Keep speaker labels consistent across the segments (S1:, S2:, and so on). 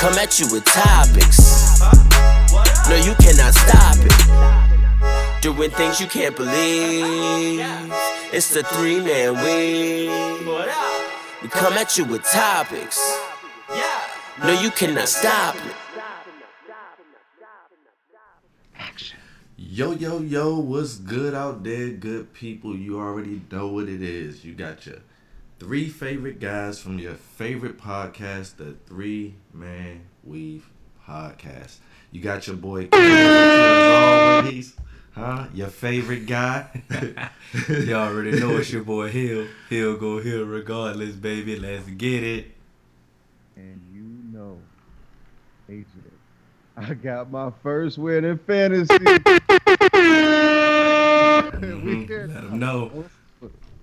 S1: Come at you with topics. No, you cannot stop it. Doing things you can't believe. It's the three man weave. We come at you with topics. No, you cannot stop it. Action.
S2: Yo, yo, yo, what's good out there, good people? You already know what it is. You got your three favorite guys from your favorite podcast, the Three Man Weave Podcast. You got your boy, always, huh? Your favorite guy.
S3: you already know it's your boy Hill. Hill go Hill regardless, baby. Let's get it.
S4: And you know, AJ, I got my first win in fantasy.
S3: Mm-hmm. Let them know.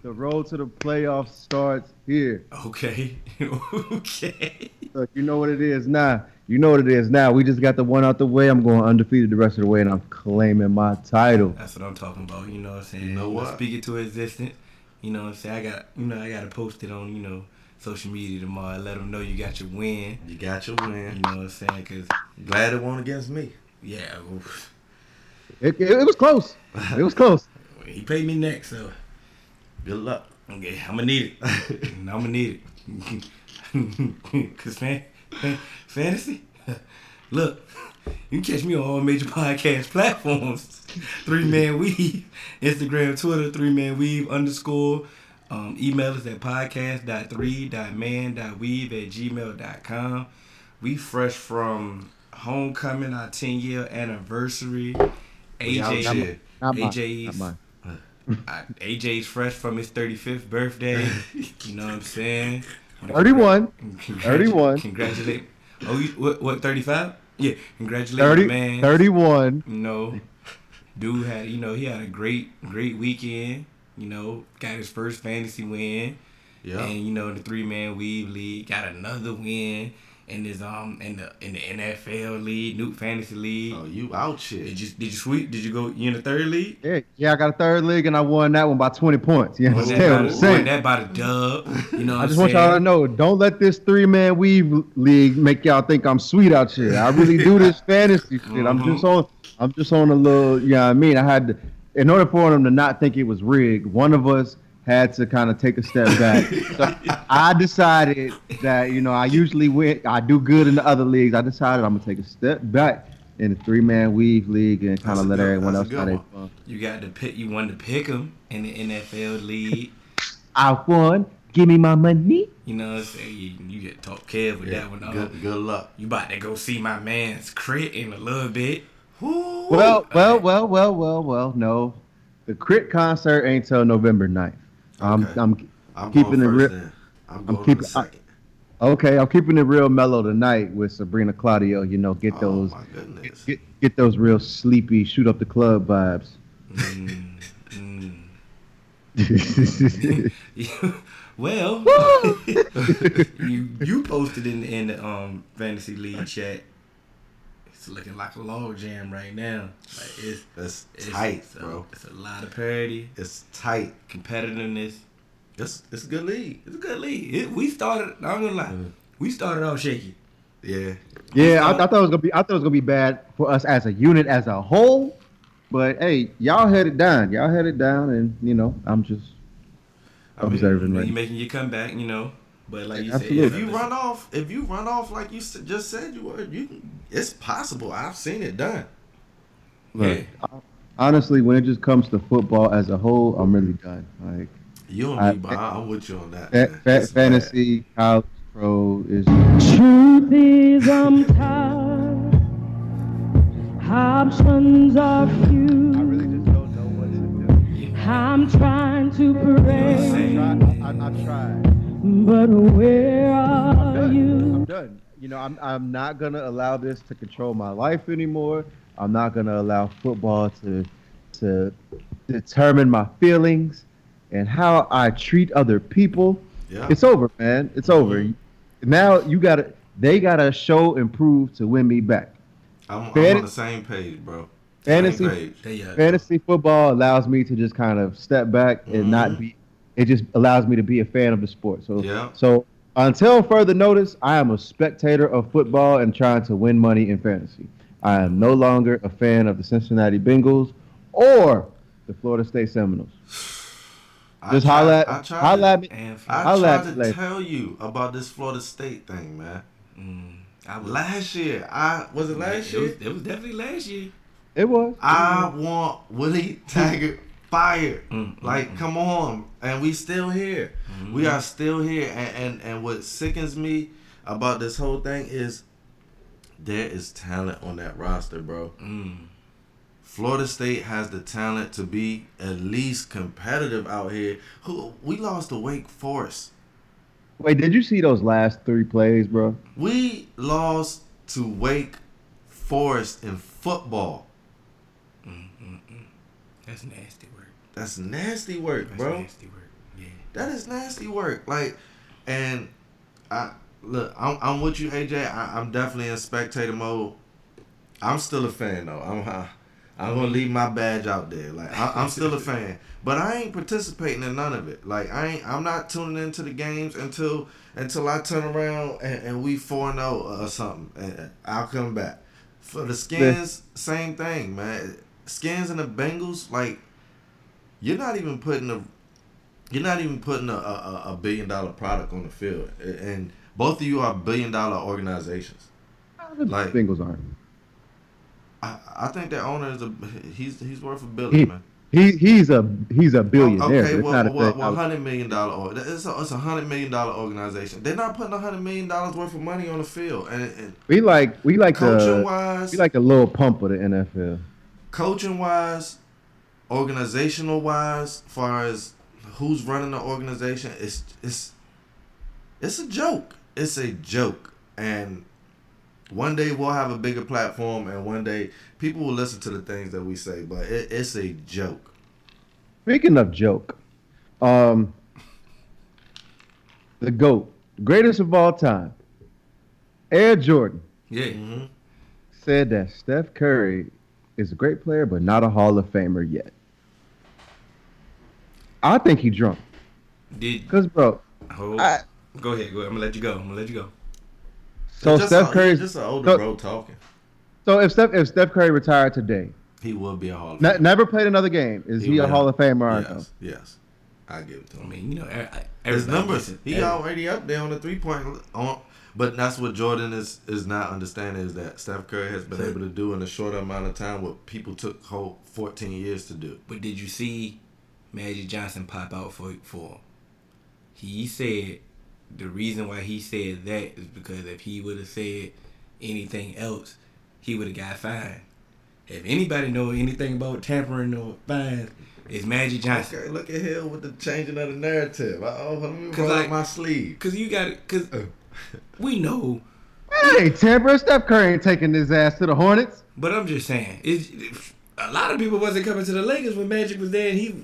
S4: The road to the playoffs starts here.
S3: Okay. okay.
S4: Look, you know what it is now. You know what it is now. We just got the one out the way. I'm going undefeated the rest of the way, and I'm claiming my title.
S3: That's what I'm talking about. You know what I'm saying?
S2: You know what?
S3: Speak it to existence. You know what I'm saying? I got, you know, I got to post it on, you know, social media tomorrow. Let them know you got your win.
S2: You got your win.
S3: You know what I'm saying? Cause
S2: glad it won against me.
S3: Yeah.
S4: It, it, it was close. It was close.
S3: he paid me next, so
S2: good luck.
S3: Okay, I'm gonna need it. I'm gonna need it. Cause fan, fan, fantasy. Look, you can catch me on all major podcast platforms. Three Man Weave, Instagram, Twitter, Three Man Weave underscore. Um, email us at podcast.3.man.weave at gmail.com. We fresh from homecoming, our 10 year anniversary. AJ, AJ's, AJ's fresh from his 35th birthday. you know what I'm saying?
S4: 31. 31.
S3: Congratulate. Oh, you, what, what, 35? Yeah, congratulate
S4: 30,
S3: man.
S4: 31.
S3: You know, dude had, you know, he had a great, great weekend. You know, got his first fantasy win. Yeah. And, you know, the three man weave league got another win in this um in the in the NFL league, Nuke Fantasy League.
S2: Oh, you out shit.
S3: Did you did you sweep? Did you go you in the third league?
S4: Yeah, yeah, I got a third league and I won that one by twenty points. You understand
S3: what
S4: I'm saying?
S3: Won that by the dub. You know,
S4: I just want y'all to know, don't let this three man weave league make y'all think I'm sweet out here. I really do this fantasy shit. Mm-hmm. I'm just on I'm just on a little. You know what I mean? I had to, in order for them to not think it was rigged. One of us had to kind of take a step back. so I decided that you know I usually win. I do good in the other leagues. I decided I'm gonna take a step back in the three man weave league and kind of let good, everyone else have fun.
S3: You got to pick. You wanted to pick them in the NFL league.
S4: I won. Give me my money.
S3: You know what I'm saying? You, you get talk Kev with yeah, that one.
S2: Good, uh-huh. good luck.
S3: You about to go see my man's crit in a little bit.
S4: Ooh. Well, well, well, well, well, well. No, the crit concert ain't till November 9th. I'm okay. I'm,
S2: I'm
S4: keeping it
S2: real. I'm, I'm keeping. I,
S4: okay, I'm keeping it real mellow tonight with Sabrina Claudio. You know, get
S2: oh,
S4: those get, get, get, those real sleepy, shoot up the club vibes.
S3: Mm, mm. well, you you posted in in the um fantasy league chat. It's looking like a log jam right now. Like it's
S2: it's, it's tight,
S3: it's
S2: bro.
S3: It's a lot of parity.
S2: It's tight
S3: competitiveness.
S2: It's it's a good league.
S3: It's a good league. It, we started. I'm gonna lie. Mm. We started off shaky.
S2: Yeah.
S4: Yeah, I, I, thought it was gonna be. I thought it was gonna be bad for us as a unit, as a whole. But hey, y'all had it down. Y'all had it down, and you know, I'm just observing.
S3: right. You making your comeback, you know. But like you
S2: Absolutely. said, if you run off, if you run off like you just said you were, you can, it's possible. I've seen it done.
S4: Look, yeah. honestly, when it just comes to football as a whole, I'm really done. Like
S2: you and I, me, but I'm with you on that.
S4: Fa- fa- fantasy, bad. college, pro is.
S5: Truth is, I'm tired. Options are few.
S4: I really just don't know what to do.
S5: I'm trying to pray.
S4: I, I, I tried.
S5: But where are
S4: I'm
S5: you?
S4: I'm done. you know, I'm I'm not gonna allow this to control my life anymore. I'm not gonna allow football to to determine my feelings and how I treat other people.
S2: Yeah.
S4: It's over, man. It's over. Now you gotta they gotta show and prove to win me back.
S2: I'm, I'm on the same page, bro.
S4: Fantasy
S2: page.
S4: Fantasy football allows me to just kind of step back and
S2: Mhm.
S4: not be it just allows me to be a fan of the sport. So
S2: Yeah.
S4: so until further notice, I am a spectator of football and trying to win money in fantasy. I am no longer a fan of the Cincinnati Bengals or the Florida State Seminoles.
S2: I
S4: Just
S2: tried-
S4: holla
S2: I
S4: at,
S2: tried
S4: holla
S2: to-
S4: at me.
S3: And
S2: I
S4: Holla
S2: tried
S4: at
S2: to
S4: later.
S2: tell you about this Florida State thing, man.
S3: mm, I was
S2: Last year, I was it last
S3: it
S2: year.
S3: was, it was definitely last year.
S4: It was.
S2: I want Willie Taggart fired.
S3: Mm,
S2: like,
S3: mm,
S2: come on, and we still here. We are still here, and, and and what sickens me about this whole thing is there is talent on that roster, bro.
S3: Mm.
S2: Florida State has the talent to be at least competitive out here. Who we lost to Wake Forest.
S4: Wait, did you see those last three plays, bro?
S2: We lost to Wake Forest in football.
S3: That's nasty work.
S2: That's nasty work,
S3: That's
S2: bro.
S3: nasty work. Yeah.
S2: That is nasty work. Like, and I look, I'm, I'm with you, AJ. I, I'm definitely in spectator mode. I'm still a fan though. I'm uh, I'm gonna leave my badge out there. Like I, I'm still a fan, but I ain't participating in none of it. Like I ain't. I'm not tuning into the games until until I turn around and, and we four zero or something. And I'll come back. For the skins, same thing, man. Skins and the Bengals, like you're not even putting a you're not even putting a, a, a billion dollar product on the field, and both of you are billion dollar organizations.
S4: The
S2: Like-
S4: Bengals aren't.
S2: I, I think that owner is a he's he's worth a
S4: He,
S2: billion, man.
S4: he he's a he's a oh, billionaire.
S2: Okay,
S4: but it's
S2: well,
S4: not a
S2: well, well, hundred million dollar. It's a, it's a hundred million dollar organization. They're not putting a hundred million dollars worth of money on the field, and, and
S4: we like we like
S2: coaching
S4: the
S2: wise,
S4: we like the little pump of the NFL.
S2: coaching wise, organizational wise, far as who's running the organization, it's it's it's a joke. It's a joke, and one day we'll have a bigger platform, and one day people will listen to the things that we say. But it, it's a joke.
S4: Speaking of joke, um, the goat, greatest of all time, Air Jordan
S3: Yeah.
S2: hmm
S4: said that Steph Curry is a great player, but not a Hall of Famer yet. I think he drunk.
S3: Did
S4: Cause bro,
S3: hold,
S4: I-
S3: go ahead, go ahead. I'm gonna let you go. I'm gonna let you go.
S4: so
S2: just
S4: Steph Curry.
S2: just an older
S4: so-
S2: bro talking.
S4: So if Steph if Steph Curry retired today,
S2: He would be a Hall of
S4: ne-
S2: Famer.
S4: never played another game, is he, a. Hall of Famer or no?
S2: Yes, yes, I give it to him.
S3: I mean, you know, e- e-
S2: His numbers, he
S3: Every-
S2: already up there on the three point on. But that's what Jordan is is not understanding is that Steph Curry has been able to do in a short amount of time what people took whole 14 years to do.
S3: But did you see Magic Johnson pop out for for? He said the reason why he said that is because if he would have said anything else, he would have got fined. If anybody know anything about tampering or fines, it's Magic Johnson.
S2: Okay, look at Hill with the changing of the narrative. Oh, let me
S3: 'Cause
S2: roll
S3: like-
S2: up my sleeve.
S3: Cause you got it. Cause uh. we know.
S4: Hey, Tampa, Steph Curry ain't taking his ass to the Hornets.
S3: But I'm just saying, it's, a lot of people wasn't coming to the Lakers when Magic was there, and he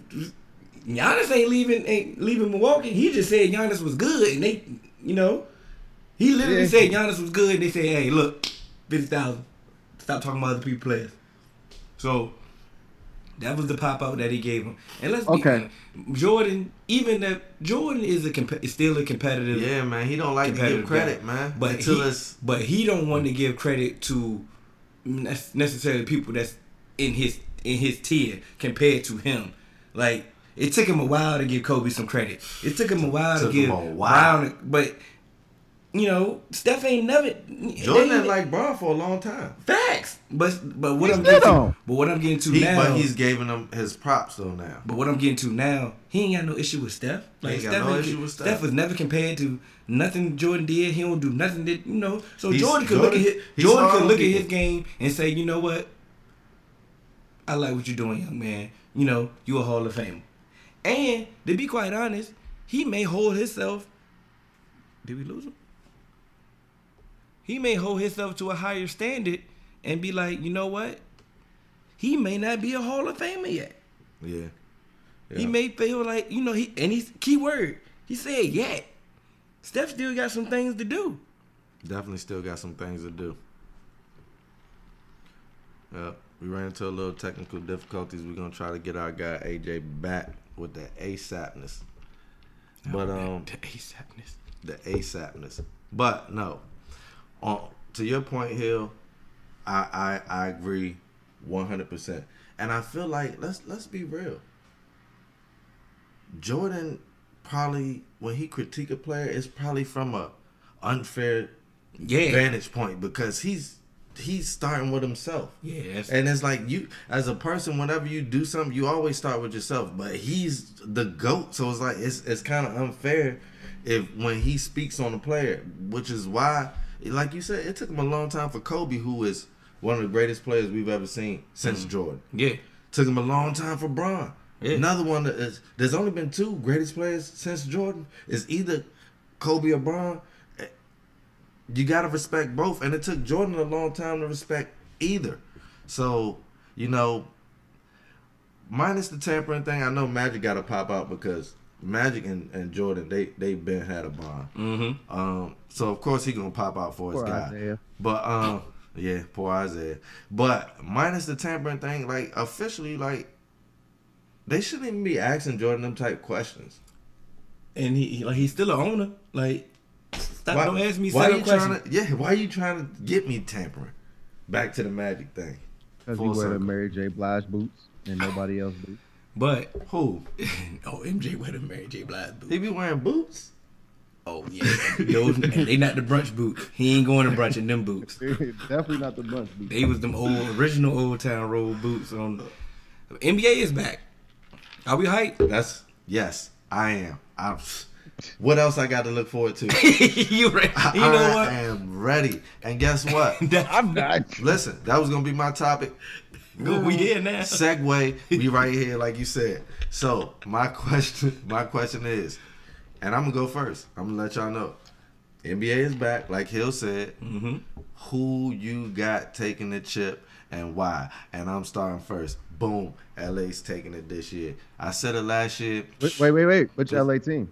S3: Giannis ain't leaving ain't leaving Milwaukee. He just said Giannis was good, and they, you know, he literally
S4: Yeah.
S3: said Giannis was good. And they said, hey, look, fifty thousand. Stop talking about other people players. So that was the pop out that he gave him. And let's be
S4: Okay.
S3: honest, Jordan, even that Jordan is a comp- is still a competitive
S2: Yeah, man, he don't like to give credit,
S3: guy.
S2: man.
S3: But
S2: until
S3: he,
S2: it's
S3: but he don't want to give credit to necessarily people that's in his in his tier compared to him. Like it took him a while to give Kobe some credit. It took him a while to give
S2: him a while.
S3: Brown, but you know Steph ain't never
S2: Jordan
S3: they-
S2: ain't like Bron for a long time.
S3: facts. But but what
S4: He
S3: I'm getting to, but what I'm getting to
S2: He,
S3: now.
S2: but he's giving him his props though now.
S3: But what I'm getting to now, he ain't got no issue with Steph. Like
S2: ain't got
S3: Steph,
S2: no
S3: ain't-
S2: issue with Steph.
S3: Steph was never compared to nothing Jordan did. He don't do nothing that you know. So
S2: He's-
S3: Jordan could look at his Jordan could
S2: on
S3: look at his game and say, you know what? I like what you're doing, young man. You know, you a Hall of Famer. And to be quite honest, he may hold himself. Did we lose him? he may hold himself to a higher standard and be like, you know what? He may not be a Hall of Famer yet.
S2: Yeah.
S3: He may feel like, you know, he and he's key word. He said yet. Steph still got some things to do.
S2: Definitely still got some things to do. Yep. We ran into a little technical difficulties. We're gonna try to get our guy AJ back with the ASAPness. But um
S3: the ASAPness.
S2: the ASAPness. But no. On to your point, Hill, I I, I agree one hundred percent. And I feel like let's let's be real. Jordan probably when he critique a player, it's probably from a unfair
S3: Yeah.
S2: vantage point because he's he's starting with himself.
S3: Yeah,
S2: And it's like you, as a person, whenever you do something, you always start with yourself. But he's the goat, so it's like it's it's kind of unfair if when he speaks on a player, which is why, like you said, it took him a long time for Kobe, who is one of the greatest players we've ever seen since mm-hmm. Jordan.
S3: yeah.
S2: Took him a long time for Bron.
S3: Yeah.
S2: Another one that is there's only been two greatest players since Jordan. Is either Kobe or Bron. You gotta respect both, and it took Jordan a long time to respect either. So you know, minus the tampering thing, I know Magic got to pop out because Magic and, and Jordan they they been had a bond.
S3: Mm-hmm.
S2: Um, so of course he gonna pop out for his
S4: Poor
S2: guy.
S4: Isaiah.
S2: But um, yeah, poor Isaiah. But minus the tampering thing, like officially, like they shouldn't even be asking Jordan them type questions.
S3: And he, he- like he's still an owner. Like stop
S2: Why,
S3: don't ask me
S2: why
S3: seven
S2: you
S3: questions.
S2: trying to? Yeah, why you trying to get me tampering? Back to the Magic thing.
S4: Because he wear the. Mary J. Blige boots and nobody else boots.
S3: But
S2: Who?
S3: oh, MJ wear the Mary J. Blige boots.
S2: He be wearing boots?
S3: Oh yeah, those and they not the brunch boots. He ain't going to brunch in them boots.
S4: Definitely not the brunch boots.
S3: They was them old original Old Town Road boots on. NBA is back. Are we hyped?
S2: That's yes, I am. I'm. What else I got to look forward to?
S3: you ready? You
S2: I,
S3: know what?
S2: am ready. And guess what?
S4: I'm not.
S2: Listen, that was gonna be my topic.
S3: Go, we here now.
S2: Segway, we right here, like you said. So my question, my question is, and I'm gonna go first. I'm gonna let y'all know. NBA is back, like Hill said.
S3: Mm-hmm.
S2: Who you got taking the chip and why? And I'm starting first. Boom, LA's taking it this year. I said it last year.
S4: Wait, wait, wait, wait. Which LA team?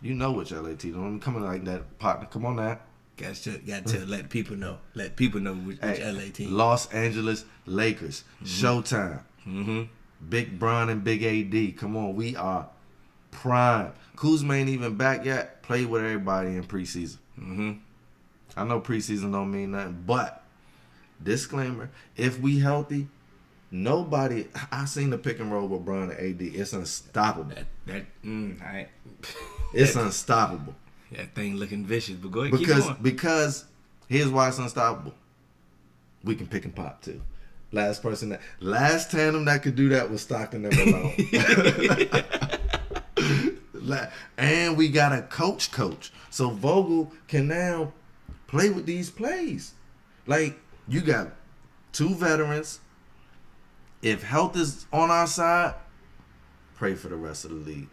S2: You know which LA team. Don't come in like that, partner. Come on now.
S3: Got to, got to let people know. Let people know which, which
S2: Hey,
S3: LA team.
S2: Los Angeles Lakers. Showtime.
S3: Mm-hmm.
S2: Big Bron and Big AD. Come on, we are prime. Kuzma ain't even back yet. Played with everybody in preseason.
S3: Mm-hmm.
S2: I know preseason don't mean nothing, but disclaimer: if we healthy, nobody. I seen the pick and roll with Bron and AD. It's unstoppable.
S3: That that mm, I,
S2: It's unstoppable
S3: that thing looking vicious. But go ahead, keep
S2: because because here's why it's unstoppable. We can pick and pop too. Last person that last tandem that could do that was Stockton and Malone. And we got a coach coach. So Vogel can now play with these plays. Like you got two veterans. If health is on our side, pray for the rest of the league.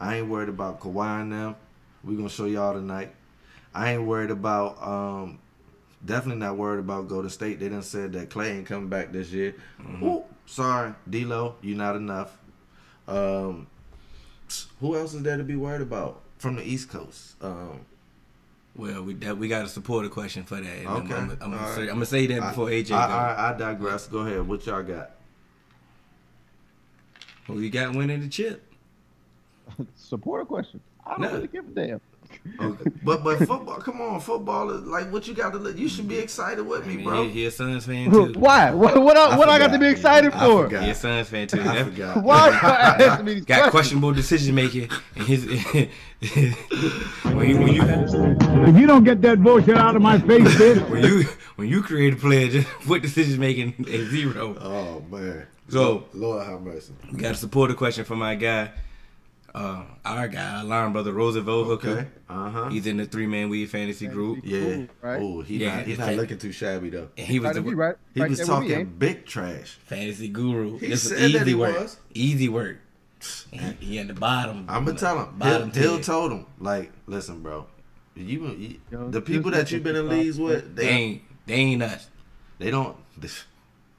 S2: I ain't worried about Kawhi and them. we gonna show y'all tonight. I ain't worried about um definitely not worried about Golden State. They done said that Clay ain't coming back this year. Ooh, sorry, D'Lo, you not enough. Um who else is there to be worried about from the East Coast? Um
S3: well, we that, we got a supporter question for that. And
S2: Okay.
S3: I'm, I'm, I'm, gonna say,
S2: right.
S3: I'm gonna say that before AJ
S2: I. I, I digress. Go ahead. What y'all got?
S3: Who you got winning the chip?
S4: Support a question. I don't
S3: No.
S4: really give a damn.
S2: Okay. but but football, come on, football is like what you got to. look You should be excited with
S3: I
S2: me,
S3: mean,
S2: bro.
S3: he, he a Suns fan too.
S4: Why? What? What? I,
S2: I
S4: what I got to be excited
S2: I
S4: for?
S2: forgot.
S3: He a Suns fan too.
S2: I forgot.
S4: Why? you asking me these
S3: Got
S4: questions?
S3: questionable decision making and his when you when you
S6: If you don't get that bullshit out of my face, bitch.
S3: when you when you create a player just put decision making at zero.
S2: Oh man.
S3: So-
S2: Lord have mercy.
S3: We got a supporter question from my guy, uh, our guy, our line brother Roosevelt Hooker.
S2: Uh huh.
S3: He's in the three man weave fantasy group,
S2: Yeah.
S4: Cool, right?
S2: Oh, he
S3: Yeah,
S2: not, he's not
S3: fact-
S2: looking too shabby though.
S3: and he was the
S4: he right,
S2: He
S4: right
S2: was
S4: there
S2: talking
S4: ain't
S2: big trash.
S3: fantasy guru.
S2: He
S3: this was
S2: said that
S3: easy
S2: he
S3: work.
S2: was.
S3: Easy work. He, he at the bottom.
S2: I'm gonna tell him.
S3: Bottom
S2: Hill, Hill told him like, listen, bro. You, you
S4: Yo,
S2: the people that you've been in leagues with,
S3: They
S2: they
S3: ain't they ain't us.
S2: they don't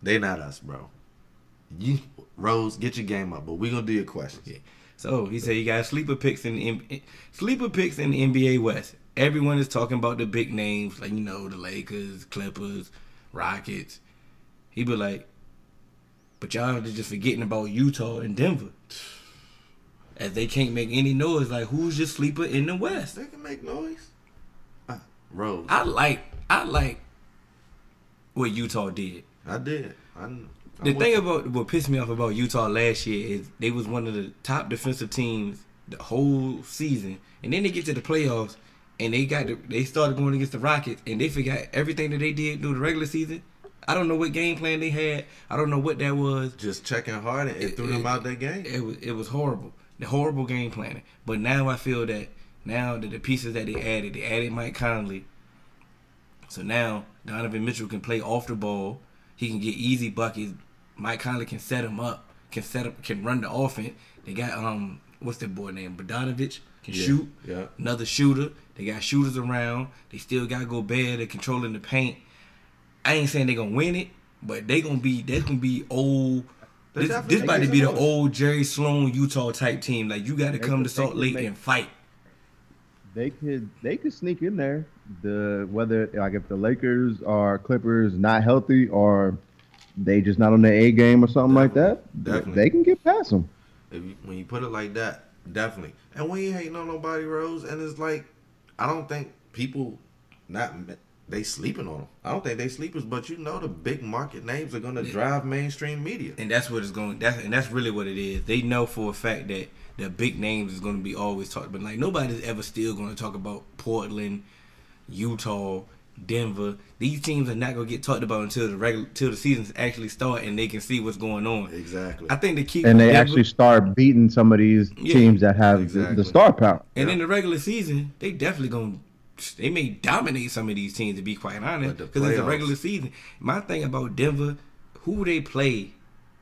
S2: they not us, bro. You Rose, get your game up, but we gonna do your questions.
S3: Yeah. So he said you got sleeper picks in the sleeper picks in the NBA West. Everyone is talking about the big names, like you know the Lakers, Clippers, Rockets. He be like, but y'all are just forgetting about Utah and Denver, as they can't make any noise. Like who's your sleeper in the West?
S2: They can make noise. Uh, Rose,
S3: I like I like what Utah did.
S2: I did. I,
S3: The thing about what pissed me off about Utah last year is they was one of the top defensive teams the whole season, and then they get to the playoffs and they got the, they started going against the Rockets and they forgot everything that they did through the regular season. I don't know what game plan they had. I don't know what that was.
S2: just checking hard and it threw them out that game.
S3: It was it was horrible. The horrible game planning. But now I feel that now that the pieces that they added, they added Mike Conley. So now Donovan Mitchell can play off the ball. He can get easy buckets. Mike Conley can set him up. Can set up. Can run the offense. They got um what's that boy name? Bogdanovich can
S2: Yeah,
S3: shoot.
S2: yeah.
S3: Another shooter. They got shooters around. They still got to Gobert. They're controlling the paint. I ain't saying they gonna win it, but they gonna be. They gonna be old. This,
S2: definitely
S3: this about to be the old Jerry Sloan Utah type team. Like you got to come
S4: could-
S3: to Salt Lake
S4: make-
S3: and fight.
S4: They could they could sneak in there. The whether like if the Lakers or Clippers not healthy or they just not on their A game or something like that, they-
S2: Definitely.
S4: they can get past them.
S2: If you, when you put it like that, definitely. And we ain't hating on nobody, Rose. And it's like, I don't think people not they sleeping on them. I don't think they sleepers, but you know the big market names are gonna drive mainstream media.
S3: and that's what it's going. That's and that's really what it is. They know for a fact that the big names is going to be always talked about. Like nobody's ever still going to talk about Portland, Utah, Denver. These teams are not going to get talked about until the regular till the seasons actually start and they can see what's going on.
S2: Exactly.
S3: I think the key
S4: And they
S3: Denver-
S4: actually start beating some of these
S3: Yeah,
S4: teams that have the,
S2: exactly.
S4: the star power.
S3: And
S2: Yeah.
S3: in the regular season, they definitely going to they may dominate some of these teams to be quite honest because it's a regular season. My thing about Denver, who they play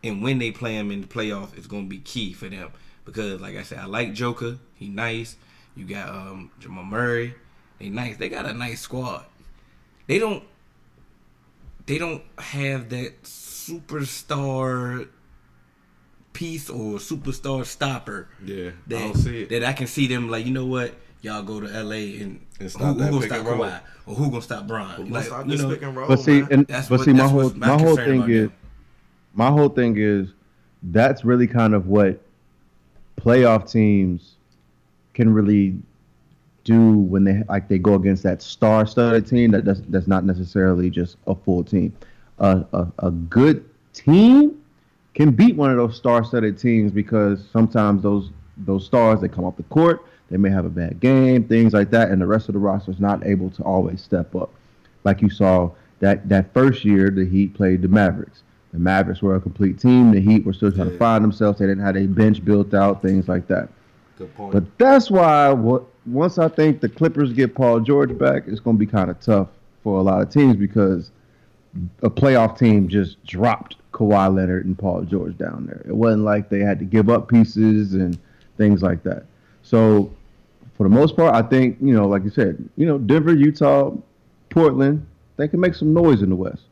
S3: and when they play them in the playoffs is going to be key for them because like I said, I like Joker. He nice. You got um Jamal Murray. They nice. They got a nice squad. They don't they don't have that superstar piece or superstar stopper
S2: yeah,
S3: that,
S2: I don't see it.
S3: that I can see them like, you know what? Y'all go to LA and,
S2: And
S3: who,
S2: stop
S3: who
S2: that
S3: gonna stop
S2: and roll.
S3: Kawhi or who gonna stop Bron?
S2: We're gonna
S3: Like,
S2: stop
S3: you
S2: this
S3: know,
S2: pick and roll,
S4: But see, and
S3: That's
S4: but
S3: what-
S4: see, my whole
S3: my
S4: my whole thing is
S3: them.
S4: my whole thing is that's really kind of what playoff teams can really do when they like they go against that star-studded team that that's, that's not necessarily just a full team. Uh, a a good team can beat one of those star-studded teams because sometimes those those stars they come off the court, they may have a bad game, things like that, and the rest of the roster is not able to always step up. Like you saw that that first year, the Heat played the Mavericks. The Mavericks were a complete team. The Heat were still trying to find themselves. They didn't have a bench built out, things like that.
S2: Good point.
S4: But that's why what once I think the Clippers get Paul George back, it's going to be kind of tough for a lot of teams because a playoff team just dropped Kawhi Leonard and Paul George down there. It wasn't like they had to give up pieces and things like that. So for the most part, I think you know, like you said, you know, Denver, Utah, Portland, they can make some noise in the West.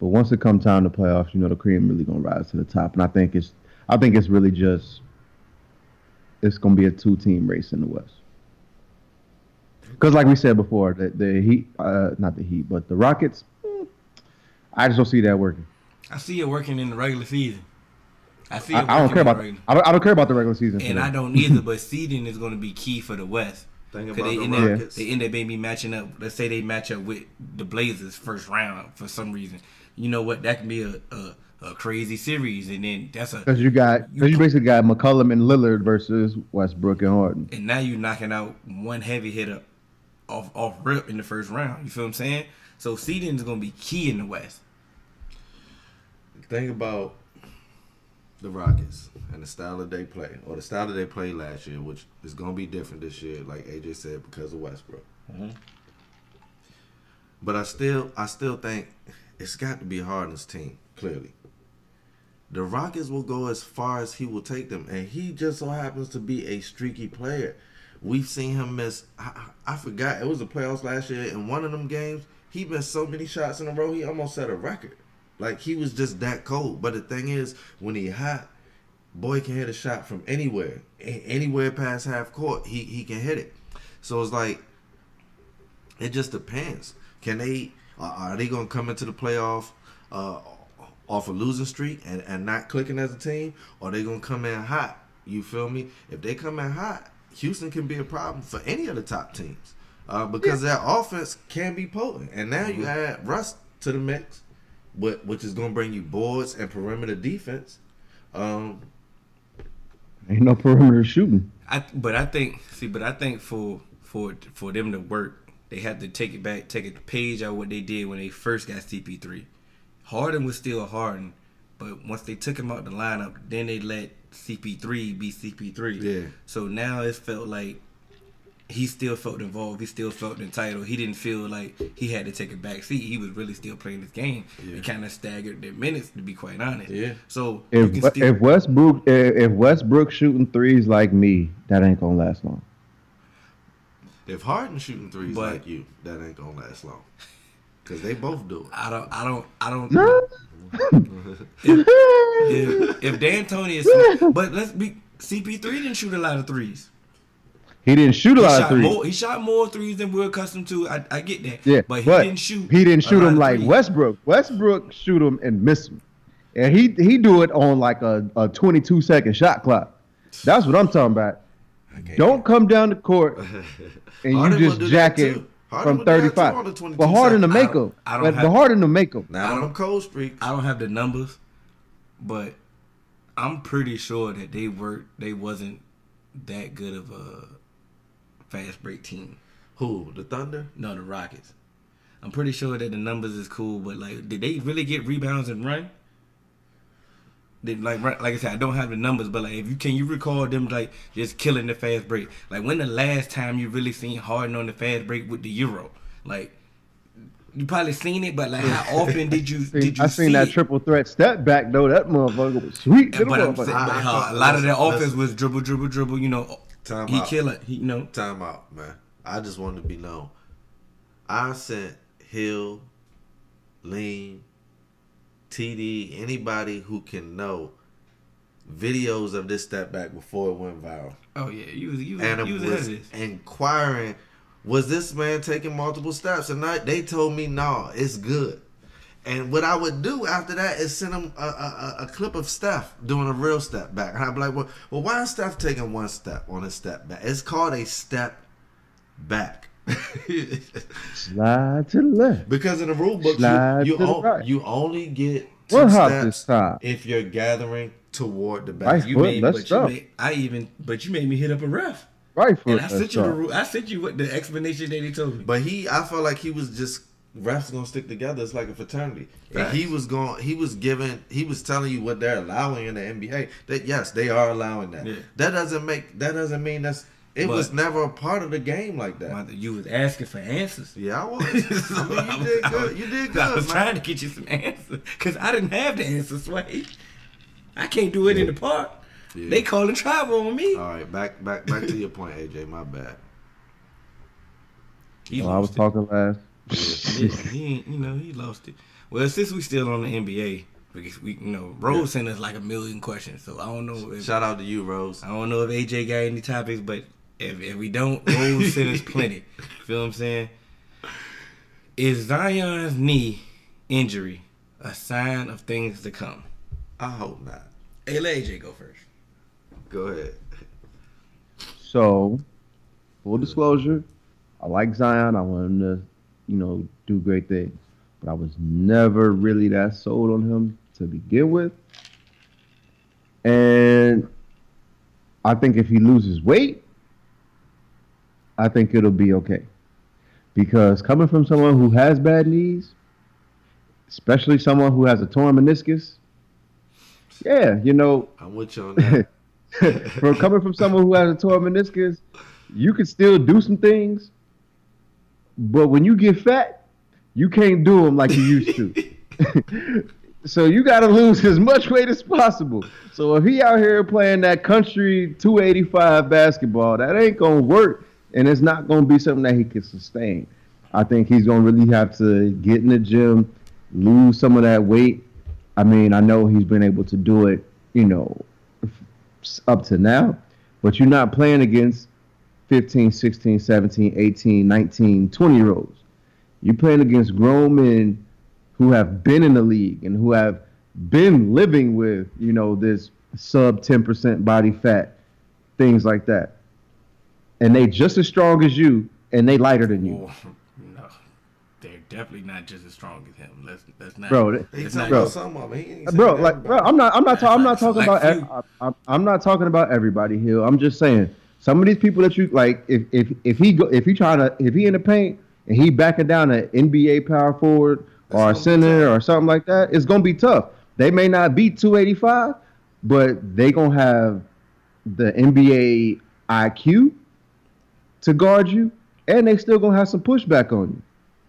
S4: But once it comes time to playoffs, you know, the cream really gonna rise to the top, and I think it's, I think it's really just it's going to be a two team race in the West. Because, like we said before, the, the Heat, uh, not the Heat, but the Rockets, mm, I just don't see that working.
S3: I see it working in the regular season. I see
S4: I,
S3: it
S4: I don't
S3: working
S4: care
S3: in the
S4: about.
S3: regular-
S4: I don't, I don't care about the regular season.
S3: and. I don't either. But seeding is going to be key for the West.
S2: Think
S3: 'Cause
S2: about
S3: they
S2: the
S3: end up, they end up maybe matching up. Let's say they match up with the Blazers first round for some reason. You know what? That can be a a, a crazy series, and then that's a
S4: Because you got, because you basically got McCollum and Lillard versus Westbrook and Harden.
S3: and now you're knocking out one heavy hitter off off rip in the first round. You feel what I'm saying? So seeding is going to be key in the West.
S2: Think about the Rockets and the style that they play, or the style that they played last year, which is going to be different this year, like AJ said, because of Westbrook. Mm-hmm. But I still, I still think it's got to be Harden's team. Clearly, the Rockets will go as far as he will take them, and he just so happens to be a streaky player. We've seen him miss. I, I forgot it was the playoffs last year. In one of them games, he missed so many shots in a row. He almost set a record. Like he was just that cold. But the thing is, when he hot, boy can hit a shot from anywhere, anywhere past half court. He he can hit it. So it's like it just depends. Can they? Are they gonna come into the playoff uh, off a losing streak and, and not clicking as a team, or they gonna come in hot? You feel me? If they come in hot, Houston can be a problem for any of the top teams uh, because their offense can be potent. And now you add Russ to the mix, but which is gonna bring you boards and perimeter defense. Um,
S4: Ain't no perimeter shooting.
S3: I but I think see, but I think for for for them to work, they have to take it back, take a page out of what they did when they first got CP3. Harden was still Harden, but once they took him out the lineup, then they let CP3 be CP3.
S2: Yeah.
S3: So now it felt like he still felt involved. He still felt entitled. He didn't feel like he had to take a back seat. He was really still playing this game.
S2: Yeah.
S3: It kind of staggered their minutes, to be quite honest.
S2: Yeah.
S3: So you
S4: If
S3: can still,
S4: if Westbrook if, if Westbrook shooting threes like me, that ain't gonna last long.
S2: if Harden shooting threes
S3: But-
S2: like you, that ain't gonna last long. Cause they both do it.
S3: I don't. I don't. I don't.
S4: No.
S3: If, if D'Antoni is, but let's be CP3 didn't shoot a lot of threes.
S4: he didn't shoot a
S3: He
S4: lot of threes.
S3: more. He shot more threes than we're accustomed to. I, I get that.
S4: Yeah,
S3: but he didn't shoot.
S4: He didn't shoot them like
S3: threes.
S4: Westbrook. Westbrook shoot them and miss them, and he he do it on like a, a 22 second shot clock. That's what I'm talking about. Don't come down the court and you just
S2: do
S4: jack it
S2: too. Harden
S4: from
S2: will do that too
S4: 35.
S2: on the 22
S4: But Harden to
S2: second.
S4: make
S3: I don't-
S4: them.
S3: I don't
S4: But,
S3: have-
S4: but Harden to make them.
S2: Not on them cold streak.
S3: I don't have the numbers, but I'm pretty sure that they were they wasn't that good of a fast break team.
S2: Who? The Thunder?
S3: No, the Rockets. I'm pretty sure that the numbers is cool, but like, did they really get rebounds and run? Did like run- like I said, I don't have the numbers, but like, if you can, you recall them like just killing the fast break. Like when the last time you really seen Harden on the fast break with the Euro? Like you probably seen it, but like how often did you did you
S4: I seen
S3: see
S4: that
S3: it?
S4: triple threat step back though. That motherfucker was sweet.
S3: Yeah, but I'm saying, but
S2: I-
S3: how
S2: I-
S3: a lot of their offense was dribble, dribble, dribble. You know,
S2: Time
S3: he
S2: out.
S3: kill it. He you know.
S2: Time out, man. I just wanted to be known. I sent Hill, Lean, TD, anybody who can know videos of this step back before it went viral.
S3: Oh yeah, you was you
S2: And
S3: you was
S2: was inquiring, was this man taking multiple steps? And I, they told me, no, it's good. And what I would do after that is send him a, a, a- a clip of Steph doing a real step back. And I'd be like, well, well, why is Steph taking one step on a step back? It's called a step back.
S4: Slide to the left.
S2: because in the rule book,
S4: Slide
S2: you, you,
S4: to
S2: o-
S4: right.
S2: you only get two
S4: One hop
S2: steps
S4: this time.
S2: if you're gathering toward the back.
S4: Right
S3: You
S4: foot,
S3: made,
S4: let's
S3: but you made, I even, but you made me hit up a ref.
S4: Right foot.
S3: And I sent you the rule. I sent you what the explanation that he told me.
S2: But he, I felt like he was just refs gonna stick together. It's like a fraternity, and he was going. He was giving. He was telling you what they're allowing in the NBA. That yes, they are allowing that.
S3: Yeah.
S2: That doesn't make. That doesn't mean that's. It
S3: But-
S2: was never a part of the game like that.
S3: Mother, you was asking for answers.
S2: Yeah, I was. I mean, you did good. You did good.
S3: I was
S2: good,
S3: trying to get you some answers because I didn't have the answers, Sway. I can't do it in the park.
S2: Yeah.
S3: They calling travel on me.
S2: All right, back, back, back to your point, AJ. My bad.
S3: He
S4: Oh, I was
S3: it.
S4: talking last.
S3: Yeah, he ain't, you know, he lost it. Well, since we still on the NBA, because we, you know, Rose sent us like a million questions, so I don't know if
S2: Shout out to you, Rose.
S3: I don't know if AJ got any topics, but if, if we don't, Rose sent us plenty. Feel what I'm saying? Is Zion's knee injury a sign of things to come?
S2: I hope not.
S3: Hey, let AJ go first.
S2: Go ahead.
S4: So, full disclosure, I like Zion. I want him to, you know, do great things. But I was never really that sold on him to begin with. And I think if he loses weight, I think it'll be okay. Because coming from someone who has bad knees, especially someone who has a torn meniscus, yeah, you know,
S2: I'm with you on that.
S4: from coming from someone who has a torn meniscus, you can still do some things, but when you get fat, you can't do them like you used to. So you got to lose as much weight as possible. So if he out here playing that country 285 basketball, that ain't gonna work, and it's not gonna be something that he can sustain. I think he's gonna really have to get in the gym, lose some of that weight. I mean, I know he's been able to do it, you know, up to now, but you're not playing against 15, 16, 17, 18, 19, 20 year olds. You're playing against grown men who have been in the league and who have been living with, you know, this sub 10% body fat, things like that. And they just as strong as you and they lighter than you.
S3: Oh, no, they're definitely not just as strong as him. Let's let's not.
S4: Bro, that-
S2: He talking
S3: not-
S2: about some of them. He ain't
S4: bro,
S2: saying
S4: like, bro. I'm not, I'm not, ta- I'm not talking
S3: like
S4: about,
S3: few.
S4: I'm, I'm not talking about everybody here. I'm just saying some of these people that you like, if if if he go, if he trying to, if he in the paint and he backing down an NBA power forward or a center or something like that, it's gonna be tough. They may not be 285, but they gonna have the NBA IQ to guard you, and they still gonna have some pushback on you.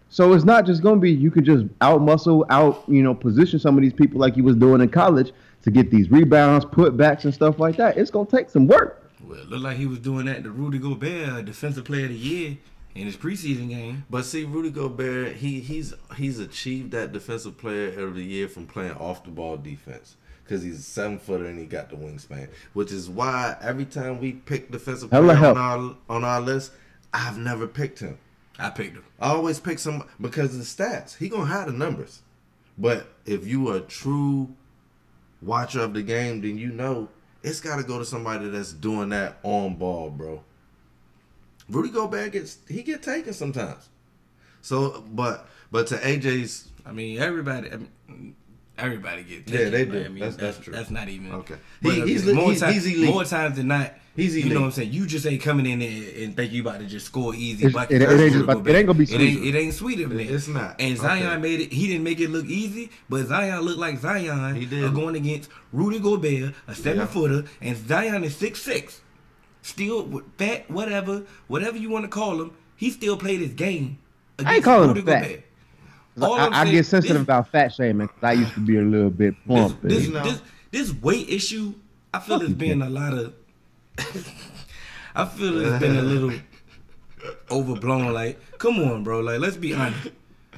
S4: So it's not just gonna be you can just out muscle, out you know position some of these people like you was doing in college to get these rebounds, putbacks, and stuff like that. It's gonna take some work.
S3: Well, it looked like he was doing that to Rudy Gobert, Defensive Player of the Year, in his preseason game.
S2: But see, Rudy Gobert, he he's he's achieved that defensive player of the year from playing off the ball defense. Cause he's a seven footer and he got the wingspan, which is why every time we pick defensive player on our on our list, I've never picked him.
S3: I picked him.
S2: I always pick some because of the stats. He gonna have the numbers, but if you are a true watcher of the game, then you know it's got to go to somebody that's doing that on ball, bro. Rudy Gobert gets he get taken sometimes. So, but but to AJ's
S3: I mean, everybody. I mean, everybody get
S2: Yeah, they
S3: but
S2: do.
S3: I mean,
S2: That's-
S3: that's
S2: that's true.
S3: That's not even
S2: Okay. He-
S3: uh,
S2: he's
S3: mean, more,
S2: he's-
S3: times,
S2: he's
S3: more times than not.
S2: He's
S3: You know what I'm saying? You just ain't coming in there and think you about to just score easy.
S4: It's-
S3: buckets.
S4: it- it ain't just it ain't gonna be
S3: It ain't,
S4: sweet.
S3: it ain't sweet of
S2: It's not.
S3: And Zion
S2: Okay.
S3: made it. He didn't make it look easy, but Zion looked like Zion.
S2: He did.
S3: going against Rudy Gobert, a seven
S2: Yeah.
S3: footer, and Zion is six six. Still with fat, whatever, whatever you want to call him, he still played his game.
S4: I ain't
S3: against
S4: calling him
S3: Rudy
S4: fat.
S3: Gobert. All
S4: I,
S3: I'm
S4: I
S3: saying-
S4: get sensitive
S3: this-
S4: about fat shaming 'cause I used to be a little bit plump.
S3: this, this, this, this weight issue, I feel
S4: Fuck
S3: it's been a lot of. I feel it's been a little overblown. Like, come on, bro. Like, let's be honest.